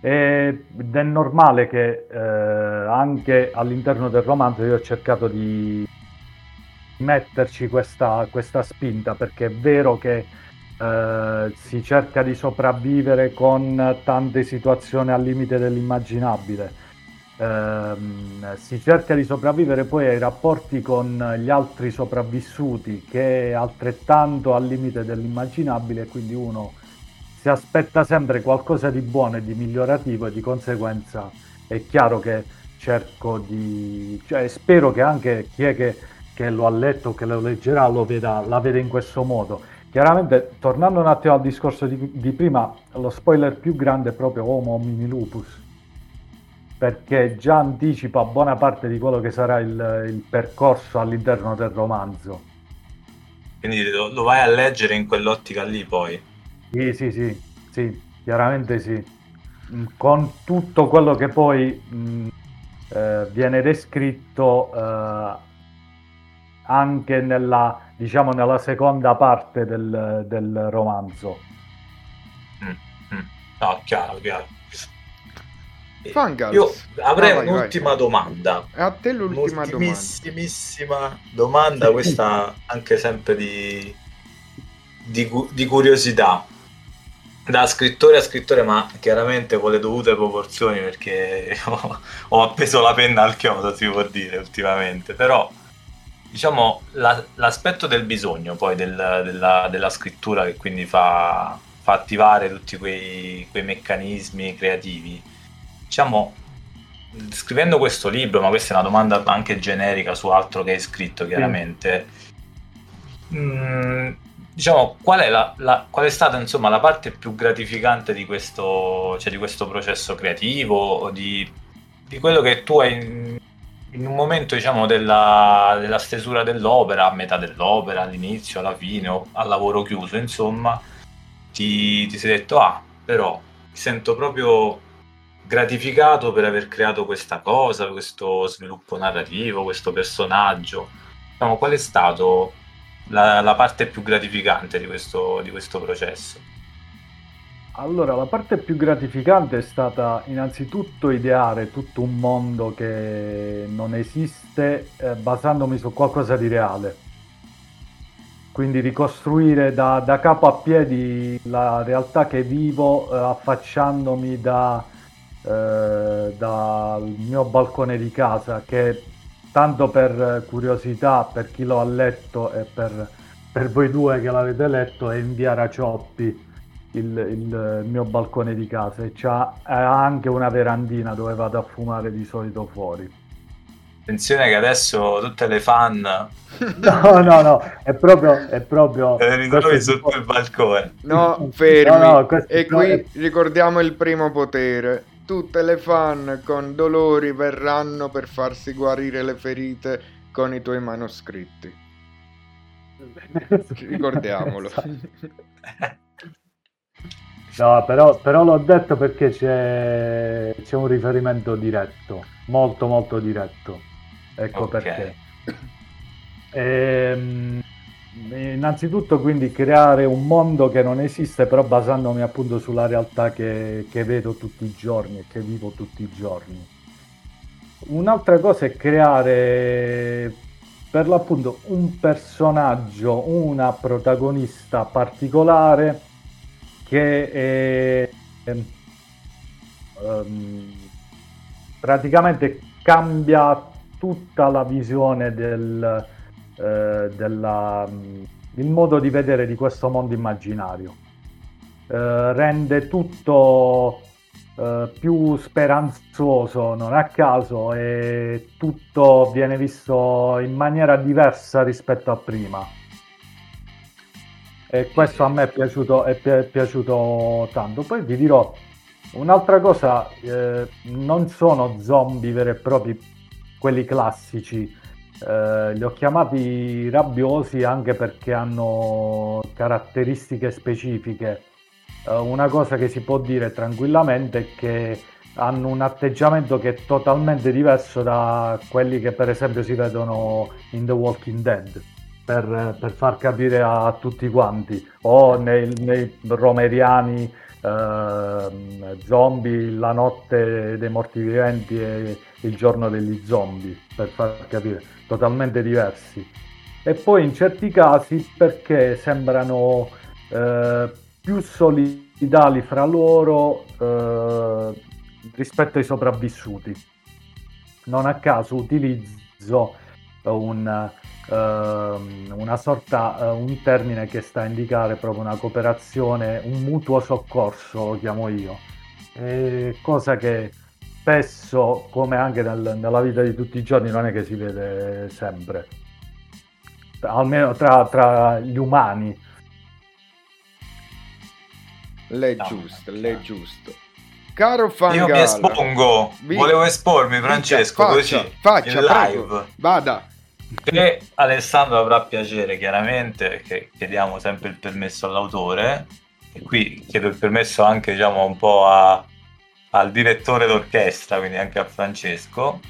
Speaker 4: Ed è normale che eh, anche all'interno del romanzo io ho cercato di metterci questa, questa spinta perché è vero che eh, si cerca di sopravvivere con tante situazioni al limite dell'immaginabile. Ehm, si cerca di sopravvivere poi ai rapporti con gli altri sopravvissuti che è altrettanto al limite dell'immaginabile, quindi uno si aspetta sempre qualcosa di buono e di migliorativo e di conseguenza è chiaro che cerco di... cioè spero che anche chi è che, che lo ha letto, che lo leggerà, lo veda, la vede in questo modo. Chiaramente, tornando un attimo al discorso di, di prima, lo spoiler più grande è proprio Homo homini lupus, perché già anticipa buona parte di quello che sarà il, il percorso all'interno del romanzo.
Speaker 5: Quindi lo, lo vai a leggere in quell'ottica lì poi.
Speaker 4: Sì, sì, sì, sì, chiaramente sì. Mm, Con tutto quello che poi mh, eh, viene descritto eh, anche nella, diciamo, nella seconda parte del, del romanzo.
Speaker 5: Mm, mm. No, chiaro, chiaro.
Speaker 3: Fangals.
Speaker 5: Io avrei
Speaker 3: Ah, vai, vai.
Speaker 5: un'ultima domanda.
Speaker 3: A te l'ultima domanda.
Speaker 5: Domanda, questa anche sempre di, di, di curiosità. Da scrittore a scrittore, ma chiaramente con le dovute proporzioni, perché ho, ho appeso la penna al chiodo, si può dire, ultimamente. Però, diciamo, la- l'aspetto del bisogno poi del- della, della scrittura, che quindi fa, fa attivare tutti quei, quei meccanismi creativi, diciamo, scrivendo questo libro, ma questa è una domanda anche generica su altro che hai scritto, chiaramente. Mm, diciamo, qual è, la, la- qual è stata insomma la parte più gratificante di questo, cioè, di questo processo creativo di, di quello che tu hai in, in un momento diciamo della, della stesura dell'opera, a metà dell'opera, all'inizio, alla fine o al lavoro chiuso, insomma, ti, ti sei detto, ah, però mi sento proprio gratificato per aver creato questa cosa, questo sviluppo narrativo, questo personaggio. Diciamo, qual è stato la, la parte più gratificante di questo, di questo processo?
Speaker 4: Allora, la parte più gratificante è stata innanzitutto ideare tutto un mondo che non esiste eh, basandomi su qualcosa di reale. Quindi ricostruire da, da capo a piedi la realtà che vivo eh, affacciandomi da, eh, dal mio balcone di casa che tanto per curiosità, per chi lo ha letto e per, per voi due che l'avete letto è in via Racioppi il, il mio balcone di casa e c'ha ha anche una verandina dove vado a fumare di solito fuori.
Speaker 5: Attenzione che adesso tutte le fan
Speaker 4: No, no, no, è proprio... È proprio
Speaker 5: te le ritrovi sotto il balcone.
Speaker 3: No, fermi.
Speaker 4: No, no,
Speaker 3: e qui
Speaker 4: è-
Speaker 3: ricordiamo il primo potere. Tutte le fan con dolori verranno per farsi guarire le ferite con i tuoi manoscritti. Ricordiamolo.
Speaker 4: No, però, però l'ho detto perché c'è, c'è un riferimento diretto, molto molto diretto. Ecco
Speaker 5: Ok.
Speaker 4: perché. Ehm, innanzitutto quindi creare un mondo che non esiste, però basandomi appunto sulla realtà che, che vedo tutti i giorni e che vivo tutti i giorni. Un'altra cosa è creare per l'appunto un personaggio, una protagonista particolare che è, ehm, praticamente cambia tutta la visione del, eh, della, mm, il modo di vedere di questo mondo immaginario. Eh, rende tutto eh, più speranzoso, non a caso, e tutto viene visto in maniera diversa rispetto a prima. E questo a me è piaciuto, è pi- è piaciuto tanto. Poi vi dirò un'altra cosa, eh, non sono zombie veri e propri, quelli classici. Eh, li ho chiamati rabbiosi anche perché hanno caratteristiche specifiche. Eh, una cosa che si può dire tranquillamente è che hanno un atteggiamento che è totalmente diverso da quelli che per esempio si vedono in The Walking Dead per, per far capire a tutti quanti o nei, nei romeriani ehm, zombie la notte dei morti viventi e il giorno degli zombie per far capire totalmente diversi e poi in certi casi perché sembrano eh, più solidali fra loro eh, rispetto ai sopravvissuti. Non a caso utilizzo un, ehm, una sorta, eh, un termine che sta a indicare proprio una cooperazione, un mutuo soccorso, lo chiamo io, Eh, cosa che spesso, come anche nel- nella vita di tutti i giorni, non è che si vede sempre, almeno tra, tra gli umani.
Speaker 3: Le
Speaker 5: No,
Speaker 3: giusto,
Speaker 5: ok.
Speaker 3: le giusto. Caro
Speaker 5: Io
Speaker 3: Fangala.
Speaker 5: mi espongo,
Speaker 3: Vi-
Speaker 5: volevo espormi Francesco
Speaker 3: Faccia,
Speaker 5: così
Speaker 3: faccia,
Speaker 5: in
Speaker 3: prego.
Speaker 5: live.
Speaker 3: Vada.
Speaker 5: Che Alessandro avrà piacere chiaramente perché chiediamo sempre il permesso all'autore e qui chiedo il permesso anche diciamo un po' a- al direttore d'orchestra, quindi anche a Francesco.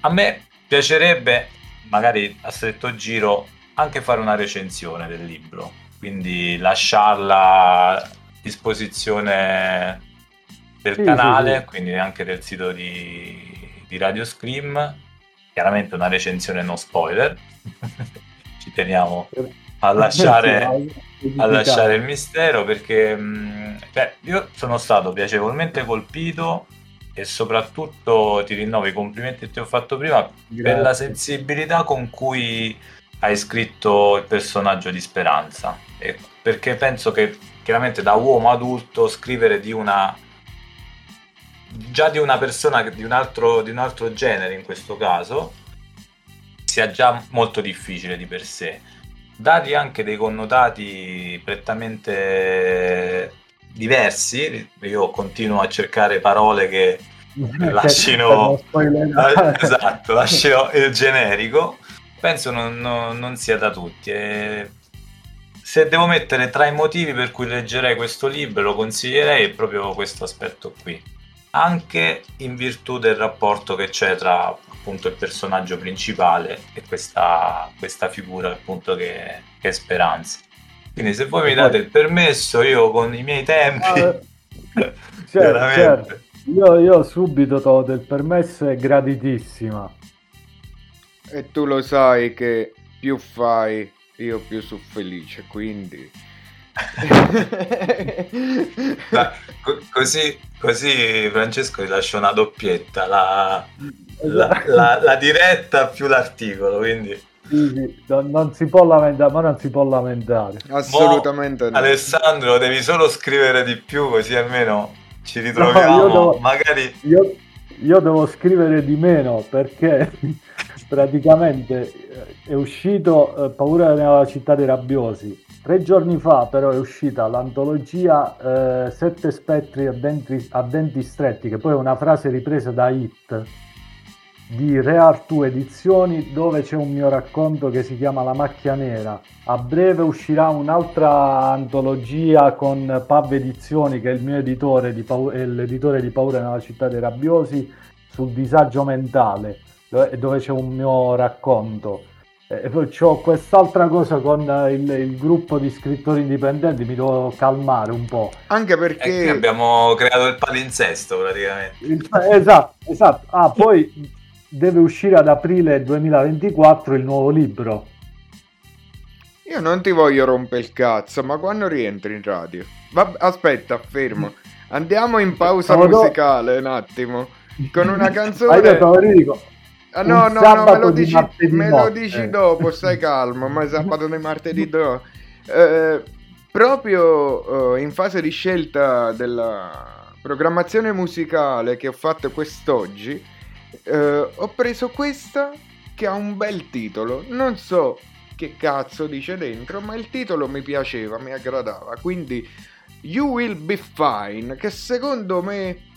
Speaker 5: A me piacerebbe, magari a stretto giro, anche fare una recensione del libro, quindi lasciarla a disposizione del
Speaker 4: Sì,
Speaker 5: canale,
Speaker 4: sì, sì.
Speaker 5: quindi anche del sito di, di Radio Scream. Chiaramente una recensione no spoiler. Ci teniamo a lasciare, a lasciare il mistero perché mh, cioè, io sono stato piacevolmente colpito e soprattutto ti rinnovo i complimenti che ti ho fatto prima per la
Speaker 4: Grazie.
Speaker 5: sensibilità con cui hai scritto il personaggio di Speranza. E perché penso che chiaramente da uomo adulto scrivere di una già di una persona di un altro, di un altro genere in questo caso sia già molto difficile di per sé. Dati anche dei connotati prettamente diversi, io continuo a cercare parole che. Ah, esatto, lascio il generico. Penso non, non- non sia da tutti. E se devo mettere tra i motivi per cui leggerei questo libro, lo consiglierei proprio questo aspetto qui. Anche in virtù del rapporto che c'è tra appunto il personaggio principale e questa, questa figura appunto che, che è Speranza. Quindi se voi mi date il permesso, io con i miei tempi,
Speaker 4: Ah, certo,
Speaker 5: chiaramente.
Speaker 4: certo. Io, io subito do del permesso è graditissima.
Speaker 3: E tu lo sai che più fai, io più sono felice, quindi...
Speaker 5: Ma co- così, così Francesco ti lascio una doppietta, la, la- la- la diretta più l'articolo, quindi
Speaker 4: Sì, sì, non, non si può lamentare, ma non si può lamentare.
Speaker 3: Assolutamente no.
Speaker 5: Alessandro devi solo scrivere di più così almeno ci ritroviamo,
Speaker 4: io devo-
Speaker 5: magari
Speaker 4: Io, io devo scrivere di meno perché praticamente eh, è uscito eh, Paura nella città dei rabbiosi. Tre giorni fa però è uscita l'antologia eh, Sette spettri a denti, a denti stretti, che poi è una frase ripresa da Hit. di Rare 2 Edizioni dove c'è un mio racconto che si chiama La macchia nera. A breve uscirà un'altra antologia con Pav Edizioni che è il mio editore, di Pau- l'editore di Paura nella città dei rabbiosi sul disagio mentale dove c'è un mio racconto. E poi ho quest'altra cosa con eh, il, il gruppo di scrittori indipendenti, mi devo calmare un po'.
Speaker 10: Anche perché
Speaker 5: abbiamo creato il palinsesto praticamente.
Speaker 4: Il- esatto, esatto. Ah, poi deve uscire ad aprile 2024 il nuovo libro.
Speaker 10: io non ti voglio rompere il cazzo, ma quando rientri in radio? Vabb- aspetta, fermo. Andiamo in pausa
Speaker 4: Stavo do-
Speaker 10: musicale un attimo. Con una canzone... Ah, no, no, no, me lo
Speaker 4: di
Speaker 10: dici, me lo dici dopo, stai calmo, ma sabato di martedì dopo. Eh, proprio eh, in fase di scelta della programmazione musicale che ho fatto quest'oggi, eh, ho preso questa che ha un bel titolo. Non so che cazzo dice dentro, ma il titolo mi piaceva, mi aggradava. Quindi You Will Be Fine, che secondo me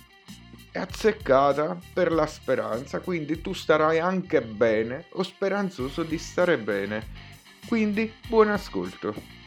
Speaker 10: è azzeccata per la speranza, quindi tu starai anche bene o speranzoso di stare bene. Quindi buon ascolto.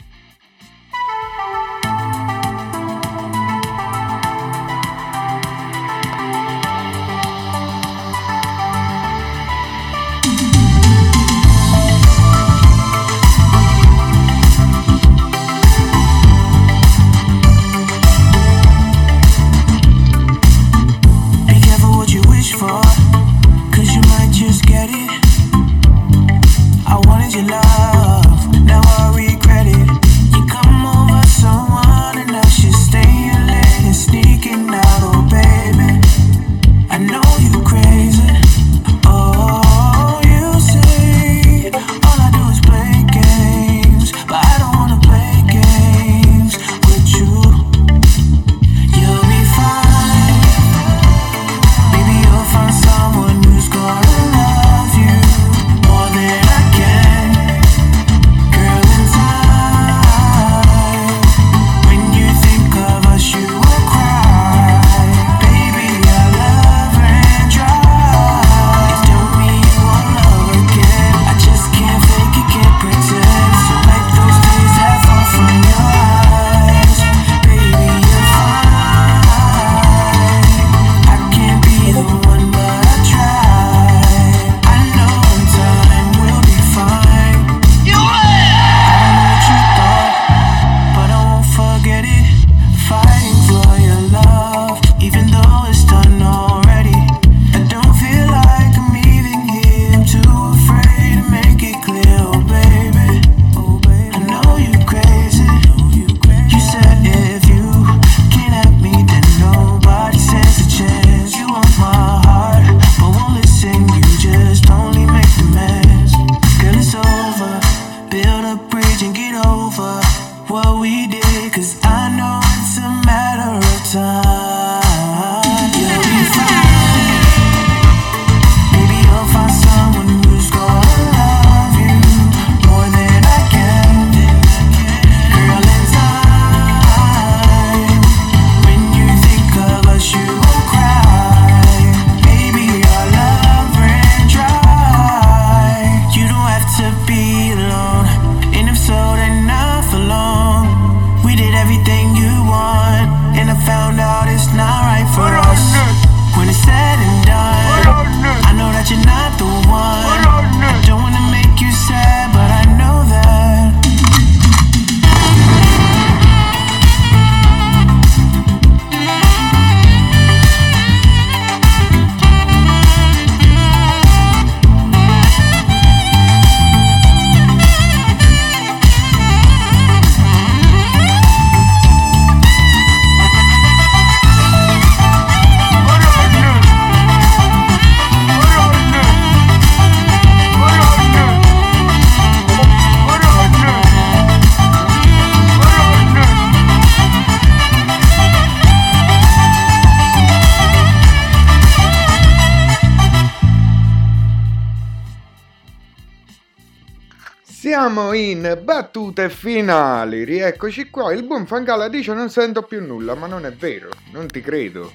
Speaker 10: Battute finali, rieccoci qua. Il buon Fangala dice non sento più nulla, ma non è vero, non ti credo.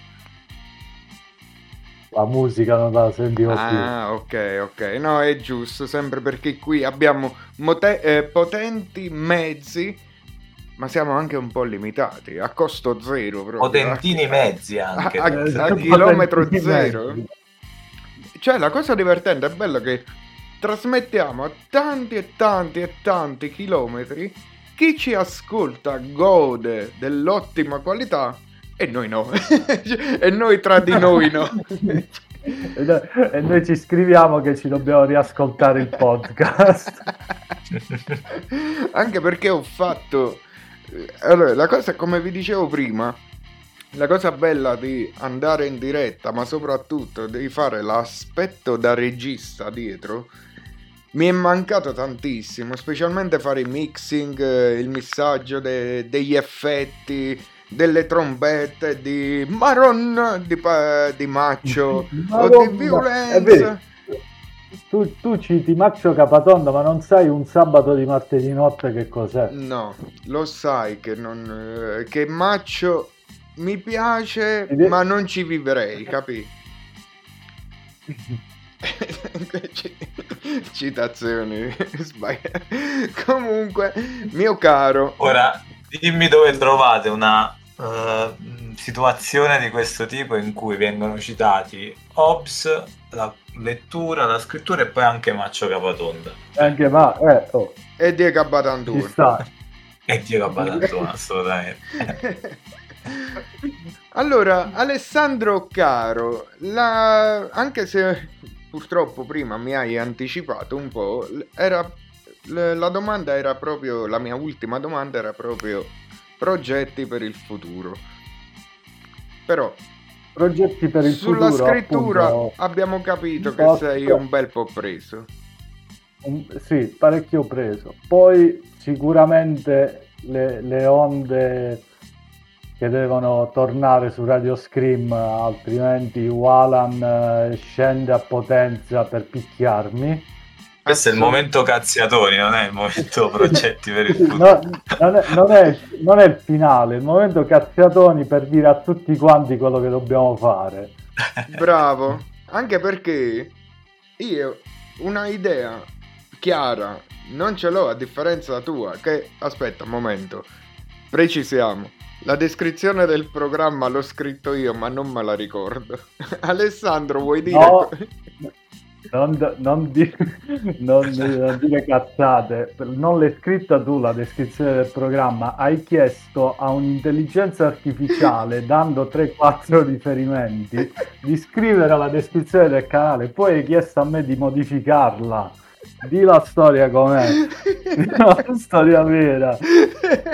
Speaker 4: la musica non la sentivo più.
Speaker 3: Ah, ok, ok. No, è giusto, sempre perché qui abbiamo mote- eh, potenti mezzi, ma siamo anche un po' limitati, a costo zero proprio.
Speaker 5: Potentini
Speaker 3: a-
Speaker 5: mezzi
Speaker 3: a,
Speaker 5: anche.
Speaker 3: a-
Speaker 4: Eh,
Speaker 3: a chilometro
Speaker 4: potenti
Speaker 3: zero.
Speaker 4: mezzi.
Speaker 3: Cioè, la cosa divertente è bella che trasmettiamo a tanti e tanti e tanti chilometri. Chi ci ascolta gode dell'ottima qualità e noi no. e noi tra di noi no.
Speaker 4: E noi- ci scriviamo che ci dobbiamo riascoltare il podcast.
Speaker 3: Anche perché ho fatto. eh, Allora, la cosa, come vi dicevo prima, la cosa bella di andare in diretta, ma soprattutto di fare l'aspetto da regista dietro, mi è mancato tantissimo, specialmente fare i mixing, eh, il missaggio de- degli effetti, delle trombette di Maron, di, pa- di Maccio o di violenza.
Speaker 4: Tu, tu citi Maccio Capatonda, ma non sai un sabato di martedì notte che cos'è?
Speaker 3: No, lo sai che, non, eh, che Maccio mi piace,
Speaker 4: Ed
Speaker 3: ma non ci vivrei, capi? C- Citazioni sbagliate. Comunque, mio caro,
Speaker 5: Ora, dimmi dove trovate una eh, situazione di questo tipo in cui vengono citati Hobbes, la lettura, la scrittura e poi anche Maccio Capatonda.
Speaker 4: Anche ma, eh, oh,
Speaker 3: e Diego
Speaker 4: sta.
Speaker 5: E Diego Abatantona, assolutamente.
Speaker 3: allora, Alessandro caro, la- anche se purtroppo prima mi hai anticipato un po', era, la domanda era proprio, la mia ultima domanda era proprio progetti per il futuro. Però
Speaker 4: Progetti per il
Speaker 3: sulla
Speaker 4: futuro.
Speaker 3: scrittura
Speaker 4: appunto,
Speaker 3: abbiamo capito che
Speaker 4: post-
Speaker 3: sei un bel po' preso.
Speaker 4: un- sì, parecchio preso. Poi sicuramente le, le onde che devono tornare su Radio Scream, altrimenti Walan eh, scende a potenza per picchiarmi.
Speaker 5: Questo è il momento cazziatoni, non è il momento progetti per il futuro.
Speaker 4: No, non, è, non è- non è il finale, è il momento cazziatoni per dire a tutti quanti quello che dobbiamo fare.
Speaker 3: Bravo, anche perché io una idea chiara non ce l'ho a differenza tua che aspetta un momento. Precisiamo. La descrizione del programma l'ho scritto io, ma non me la ricordo. Alessandro, vuoi dire
Speaker 4: No, non, non di- non- non dire cazzate, non l'hai scritta tu la descrizione del programma, hai chiesto a un'intelligenza artificiale, dando 3-4 riferimenti, di scrivere la descrizione del canale, poi hai chiesto a me di modificarla. Di la storia com'è, la storia vera.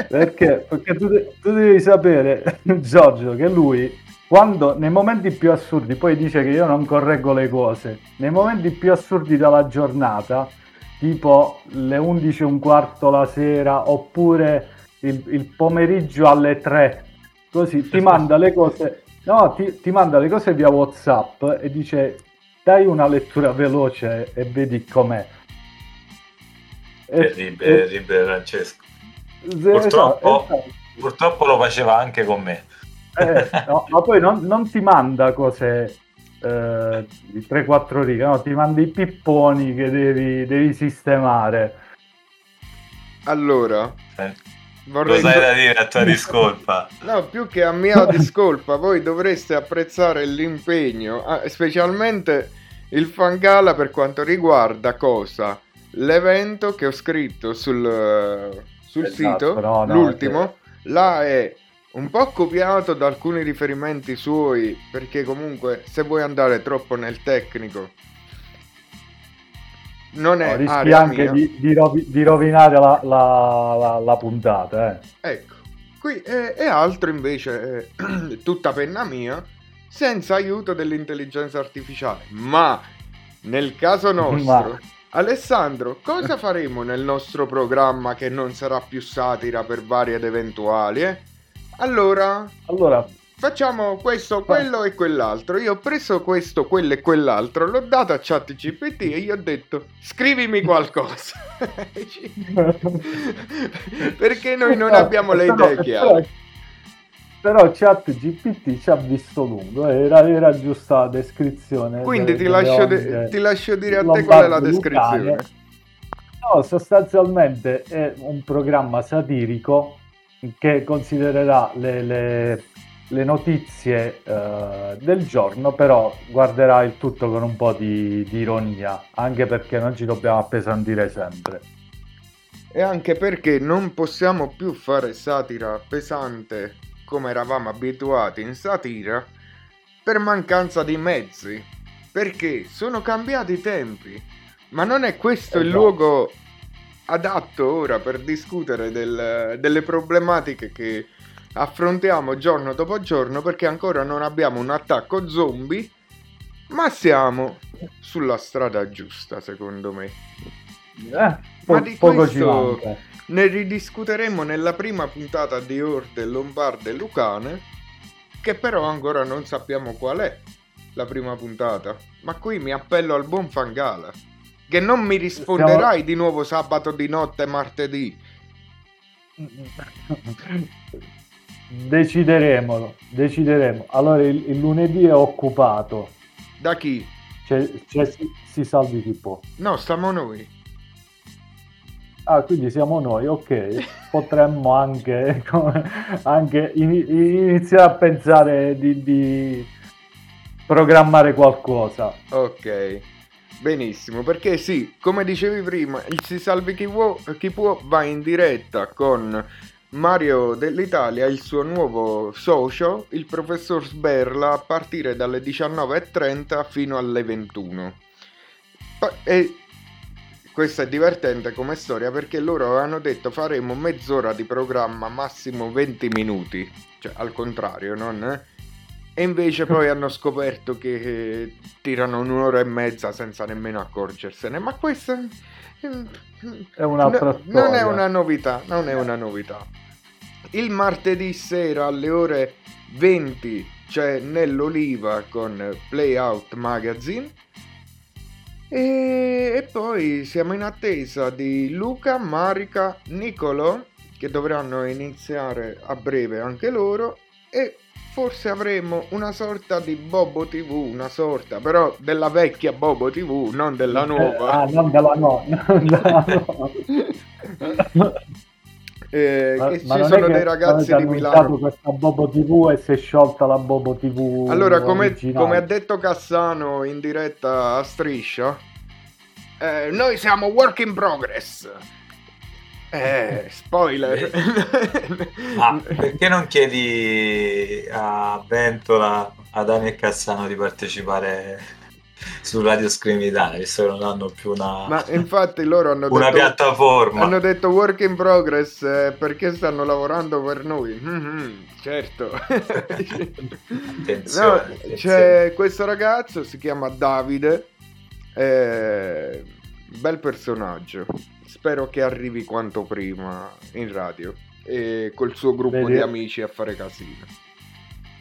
Speaker 4: Perché? Perché tu, de- tu devi sapere, Giorgio, che lui, quando nei momenti più assurdi, poi dice che io non correggo le cose, nei momenti più assurdi della giornata, tipo le 11 e un quarto la sera, oppure il, il pomeriggio alle 3, così ti manda le cose, no, ti, ti manda le cose via WhatsApp e dice dai una lettura veloce e vedi com'è.
Speaker 5: Terribile, terribile Francesco.
Speaker 4: e-
Speaker 5: Purtroppo-
Speaker 4: esatto,
Speaker 5: Purtroppo lo faceva anche con me.
Speaker 4: Eh, no, ma poi non, non ti manda cose eh, di 3-4 righe, no, ti manda i pipponi che devi, devi sistemare.
Speaker 3: allora,
Speaker 5: Eh,
Speaker 3: vorrei
Speaker 5: Cosa hai da dire a tua discolpa?
Speaker 3: No, più che a mia discolpa, voi dovreste apprezzare l'impegno, ah, specialmente il Fangala per quanto riguarda cosa? L'evento che ho scritto sul, sul
Speaker 4: Esatto,
Speaker 3: sito,
Speaker 4: no, no,
Speaker 3: l'ultimo, là è un po' copiato da alcuni riferimenti suoi, perché comunque se vuoi andare troppo nel tecnico, non è
Speaker 4: No, rischi anche di, di rovi- di rovinare la, la- la- la puntata. Eh.
Speaker 3: Ecco, qui è, è altro invece è tutta penna mia, senza aiuto dell'intelligenza artificiale. Ma nel caso nostro,
Speaker 4: Ma-
Speaker 3: Alessandro, cosa faremo nel nostro programma che non sarà più satira per varie ed eventuali? eh? Allora,
Speaker 4: Allora,
Speaker 3: facciamo questo, quello e quell'altro. Io ho preso questo, quello e quell'altro, l'ho dato a ChatGPT e gli ho detto scrivimi qualcosa. Perché noi non abbiamo le idee chiare.
Speaker 4: Però chat GPT ci ha visto lungo, era, era giusta la descrizione.
Speaker 3: Quindi
Speaker 4: de-
Speaker 3: ti
Speaker 4: delle
Speaker 3: lascio, de- ti lascio dire a te qual è la descrizione.
Speaker 4: No, sostanzialmente è un programma satirico che considererà le, le- le notizie eh, del giorno, però guarderà il tutto con un po' di, di ironia, anche perché non ci dobbiamo appesantire sempre.
Speaker 3: E anche perché non possiamo più fare satira pesante come eravamo abituati in satira per mancanza di mezzi. Perché sono cambiati i tempi. Ma non è questo il
Speaker 4: Esatto.
Speaker 3: luogo adatto ora per discutere del- delle problematiche che affrontiamo giorno dopo giorno perché ancora non abbiamo un attacco zombie, ma siamo sulla strada giusta secondo me.
Speaker 4: Eh, po-
Speaker 3: Ma di
Speaker 4: poco ci
Speaker 3: questo-
Speaker 4: manca.
Speaker 3: Ne ridiscuteremo nella prima puntata di Orde Lombarde Lucane, che però ancora non sappiamo qual è la prima puntata. Ma qui mi appello al buon Fangala, che non mi risponderai di nuovo sabato di notte e martedì.
Speaker 4: Decideremo, decideremo. Allora il, il lunedì è occupato,
Speaker 3: Da chi?
Speaker 4: cioè, cioè si, si salvi chi può.
Speaker 3: No, stiamo noi.
Speaker 4: Ah, quindi siamo noi, ok. Potremmo anche, come- anche ini- iniziare a pensare di, di programmare qualcosa.
Speaker 3: Ok, benissimo, perché sì, come dicevi prima, il Si Salvi Chi, vuo- chi può va in diretta con Mario dell'Italia, il suo nuovo socio, il professor Sberla, a partire dalle 19.30 fino alle 21. Pa- E questa è divertente come storia perché loro avevano detto faremo mezz'ora di programma, massimo 20 minuti, cioè al contrario, non... eh? E invece poi hanno scoperto che eh, tirano un'ora e mezza senza nemmeno accorgersene. Ma questa
Speaker 4: È un'altra
Speaker 3: no- non è
Speaker 4: storia.
Speaker 3: una novità, non è una novità. Il martedì sera alle ore 20 c'è nell'Oliva con Playout Magazine. E, e poi siamo in attesa di Luca, Marica, Nicolò che dovranno iniziare a breve anche loro e forse avremo una sorta di Bobo TV, una sorta però della vecchia Bobo TV, non della nuova.
Speaker 4: Ah, non della no, non della no.
Speaker 3: Eh,
Speaker 4: Ma-
Speaker 3: che
Speaker 4: ma
Speaker 3: ci sono dei ragazzi di Milano.
Speaker 4: questa Bobo TV e si è sciolta la Bobo TV
Speaker 3: Allora, come, come ha detto Cassano in diretta a Striscia, eh, noi siamo work in progress. Eh, spoiler.
Speaker 5: Ma perché non chiedi a Ventola, a Dani e Cassano di partecipare su Radio Scream Italia, visto che non hanno più una,
Speaker 3: Ma infatti loro hanno
Speaker 5: una
Speaker 3: detto,
Speaker 5: piattaforma?
Speaker 3: hanno detto work in progress eh, perché stanno lavorando per noi. Mhm, certo.
Speaker 5: Attenzione,
Speaker 3: No,
Speaker 5: attenzione.
Speaker 3: c'è questo ragazzo, si chiama Davide, eh, bel personaggio, spero che arrivi quanto prima in radio e col suo gruppo
Speaker 4: Vedi?
Speaker 3: di amici a fare casino.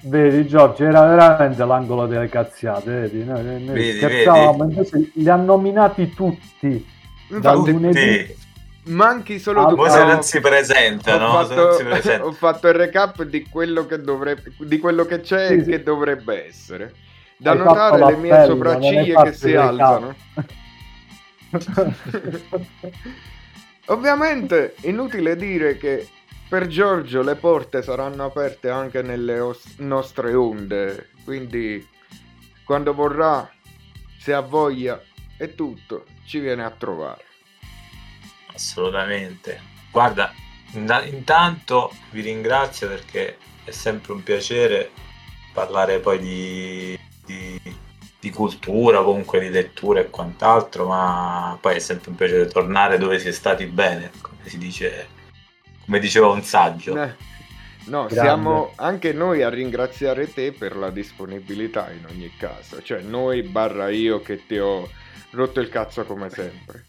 Speaker 4: Vedi Giorgio, era veramente l'angolo delle cazziate, vedi? Noi, noi
Speaker 5: Vedi,
Speaker 4: scherzavamo, invece li ha nominati tutti. Dal
Speaker 3: Infatti,
Speaker 4: lunedì
Speaker 5: Tutti.
Speaker 3: manchi solo
Speaker 4: Ah,
Speaker 3: tu.
Speaker 5: Poi
Speaker 4: no,
Speaker 5: se non si presentano,
Speaker 3: ho
Speaker 5: non si
Speaker 3: fatto,
Speaker 5: presentano.
Speaker 3: ho fatto il recap di quello che dovrebbe di quello che c'è
Speaker 4: Sì,
Speaker 3: e
Speaker 4: sì.
Speaker 3: che dovrebbe essere. Da
Speaker 4: Hai
Speaker 3: notare
Speaker 4: fatto
Speaker 3: le mie sopracciglia
Speaker 4: fatto
Speaker 3: che si alzano. Ovviamente inutile dire che per Giorgio le porte saranno aperte anche nelle os- nostre onde, quindi quando vorrà, se ha voglia e tutto, ci viene a trovare.
Speaker 5: Assolutamente. Guarda, intanto vi ringrazio perché è sempre un piacere parlare poi di, di- di cultura, comunque di lettura e quant'altro, ma poi è sempre un piacere tornare dove si è stati bene, come si dice, come diceva un saggio.
Speaker 3: Eh, No,
Speaker 4: Grande.
Speaker 3: siamo anche noi a ringraziare te per la disponibilità in ogni caso, cioè noi barra io che ti ho rotto il cazzo come sempre.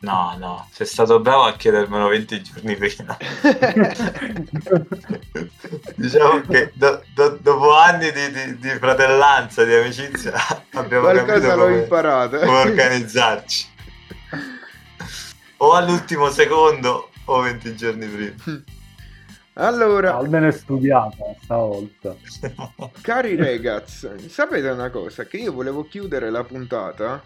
Speaker 5: No, no, sei stato bravo a chiedermelo 20 giorni prima. diciamo che do- do- dopo anni di, di- di fratellanza, di amicizia, abbiamo
Speaker 3: Qualcosa
Speaker 5: capito
Speaker 3: l'ho
Speaker 5: come,
Speaker 3: imparato.
Speaker 5: come organizzarci. O all'ultimo secondo o 20 giorni prima.
Speaker 3: Allora,
Speaker 4: Almeno è studiata stavolta.
Speaker 3: cari ragazzi, sapete una cosa? Che io volevo chiudere la puntata,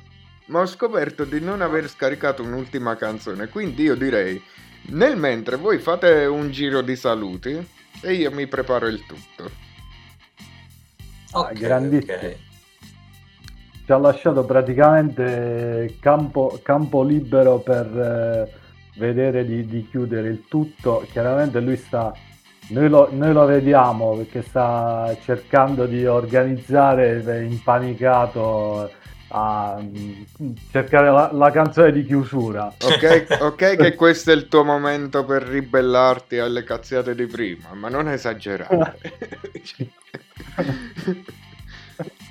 Speaker 3: ma ho scoperto di non aver scaricato un'ultima canzone. Quindi io direi, nel mentre voi fate un giro di saluti e io mi preparo il tutto.
Speaker 4: Ah,
Speaker 5: Ok,
Speaker 4: grandissimo.
Speaker 5: ok.
Speaker 4: Ci ha lasciato praticamente campo, campo libero per eh, vedere di, di chiudere il tutto. Chiaramente lui sta, noi lo, noi lo vediamo perché sta cercando di organizzare, è impanicato a mm, cercare la, la canzone di chiusura.
Speaker 3: Ok, ok che questo è il tuo momento per ribellarti alle cazziate di prima, ma non esagerare.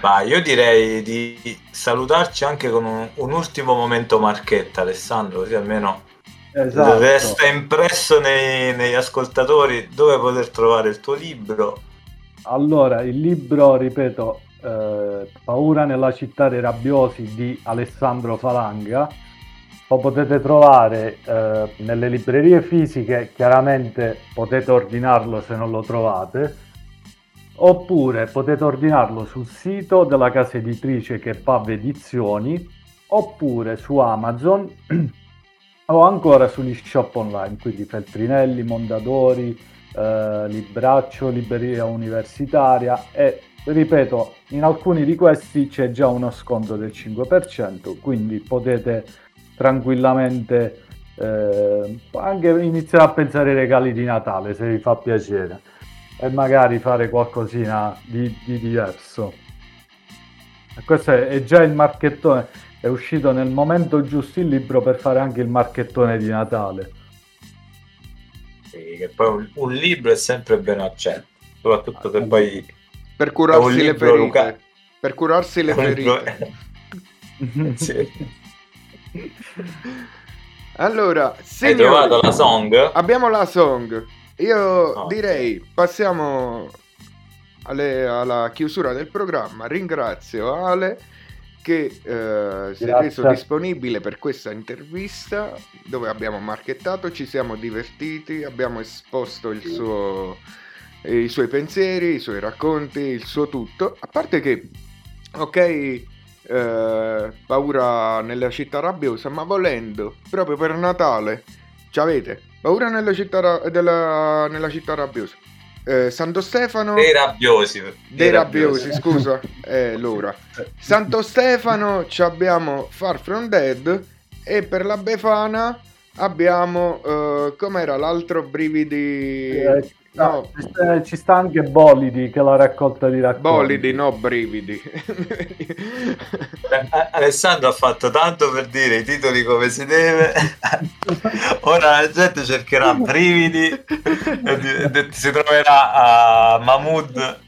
Speaker 5: Ma io direi di salutarci anche con un, un ultimo momento marchetta, Alessandro, così almeno
Speaker 4: Esatto.
Speaker 5: resta impresso nei- negli ascoltatori dove poter trovare il tuo libro.
Speaker 4: Allora, il libro, ripeto, eh, Paura nella città dei rabbiosi di Alessandro Falanga, lo potete trovare eh, nelle librerie fisiche, chiaramente potete ordinarlo se non lo trovate, oppure potete ordinarlo sul sito della casa editrice che è Pav Edizioni, oppure su Amazon o ancora sugli shop online, quindi Feltrinelli, Mondadori, eh, Libraccio, Libreria Universitaria e ripeto, in alcuni di questi c'è già uno sconto del 5%, quindi potete tranquillamente eh, anche iniziare a pensare ai regali di Natale se vi fa piacere e magari fare qualcosina di, di diverso. E Questo è, è già il marchettone, è uscito nel momento giusto il libro per fare anche il marchettone di Natale.
Speaker 5: Sì, che poi un, un libro è sempre ben accetto, soprattutto se poi
Speaker 3: per curarsi le ferite.
Speaker 5: Luca.
Speaker 3: Per curarsi le
Speaker 5: libro-
Speaker 3: ferite.
Speaker 5: Sì.
Speaker 3: Allora,
Speaker 5: Hai
Speaker 3: signori,
Speaker 5: trovato la song?
Speaker 3: abbiamo la song. Io direi passiamo alle- alla chiusura del programma. Ringrazio Ale che eh, si è reso disponibile per questa intervista dove abbiamo marchettato, ci siamo divertiti, abbiamo esposto il suo, i suoi pensieri, i suoi racconti, il suo tutto. A parte che, ok, eh, paura nella città rabbiosa, ma volendo, proprio per Natale, ci avete paura nella città, ra- della- nella città rabbiosa. Eh, Santo Stefano
Speaker 5: Dei rabbiosi.
Speaker 3: dei rabbiosi, scusa, è l'ora. Santo Stefano ci abbiamo Far From Dead e per la Befana abbiamo eh, com'era l'altro brividi
Speaker 4: Eh,
Speaker 3: no,
Speaker 4: ci, sta, ci sta anche Bolidi che la raccolta di racconti.
Speaker 3: bolidi, no brividi.
Speaker 5: Eh, Alessandro ha fatto tanto per dire i titoli come si deve. Ora la gente cercherà brividi e e si troverà a Mahmood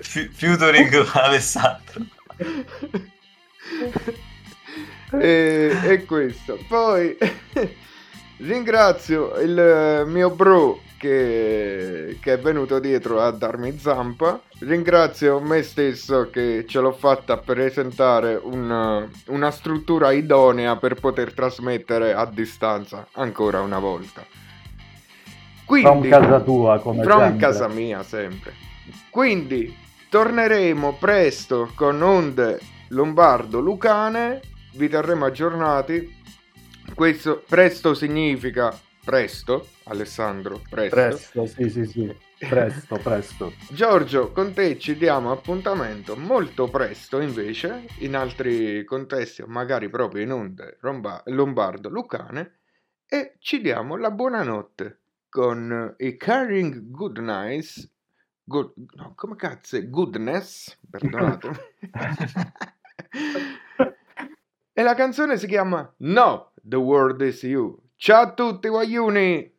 Speaker 5: fi- featuring con Alessandro.
Speaker 3: e, e questo. Poi ringrazio il eh, mio bro che, che è venuto dietro a darmi zampa. Ringrazio me stesso che ce l'ho fatta presentare un- una struttura idonea per poter trasmettere a distanza ancora una volta. Quindi,
Speaker 4: From casa tua, come
Speaker 3: From
Speaker 4: sempre.
Speaker 3: casa mia sempre. Quindi torneremo presto con onde lombardo lucane, vi terremo aggiornati. Questo presto significa presto, Alessandro, presto.
Speaker 4: Presto, sì, sì, sì. Presto, presto.
Speaker 3: Giorgio, con te ci diamo appuntamento molto presto invece, in altri contesti, magari proprio in onde romba- lombardo lucane, e ci diamo la buonanotte con i Caring Good Nights. Good, no, come cazzo è? Goodness, perdonatemi. e la canzone si chiama No, The World Is You. Ciao a tutti, guagliuni!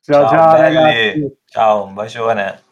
Speaker 4: Ciao, ciao,
Speaker 5: belli.
Speaker 4: ragazzi.
Speaker 5: Ciao, un bacione.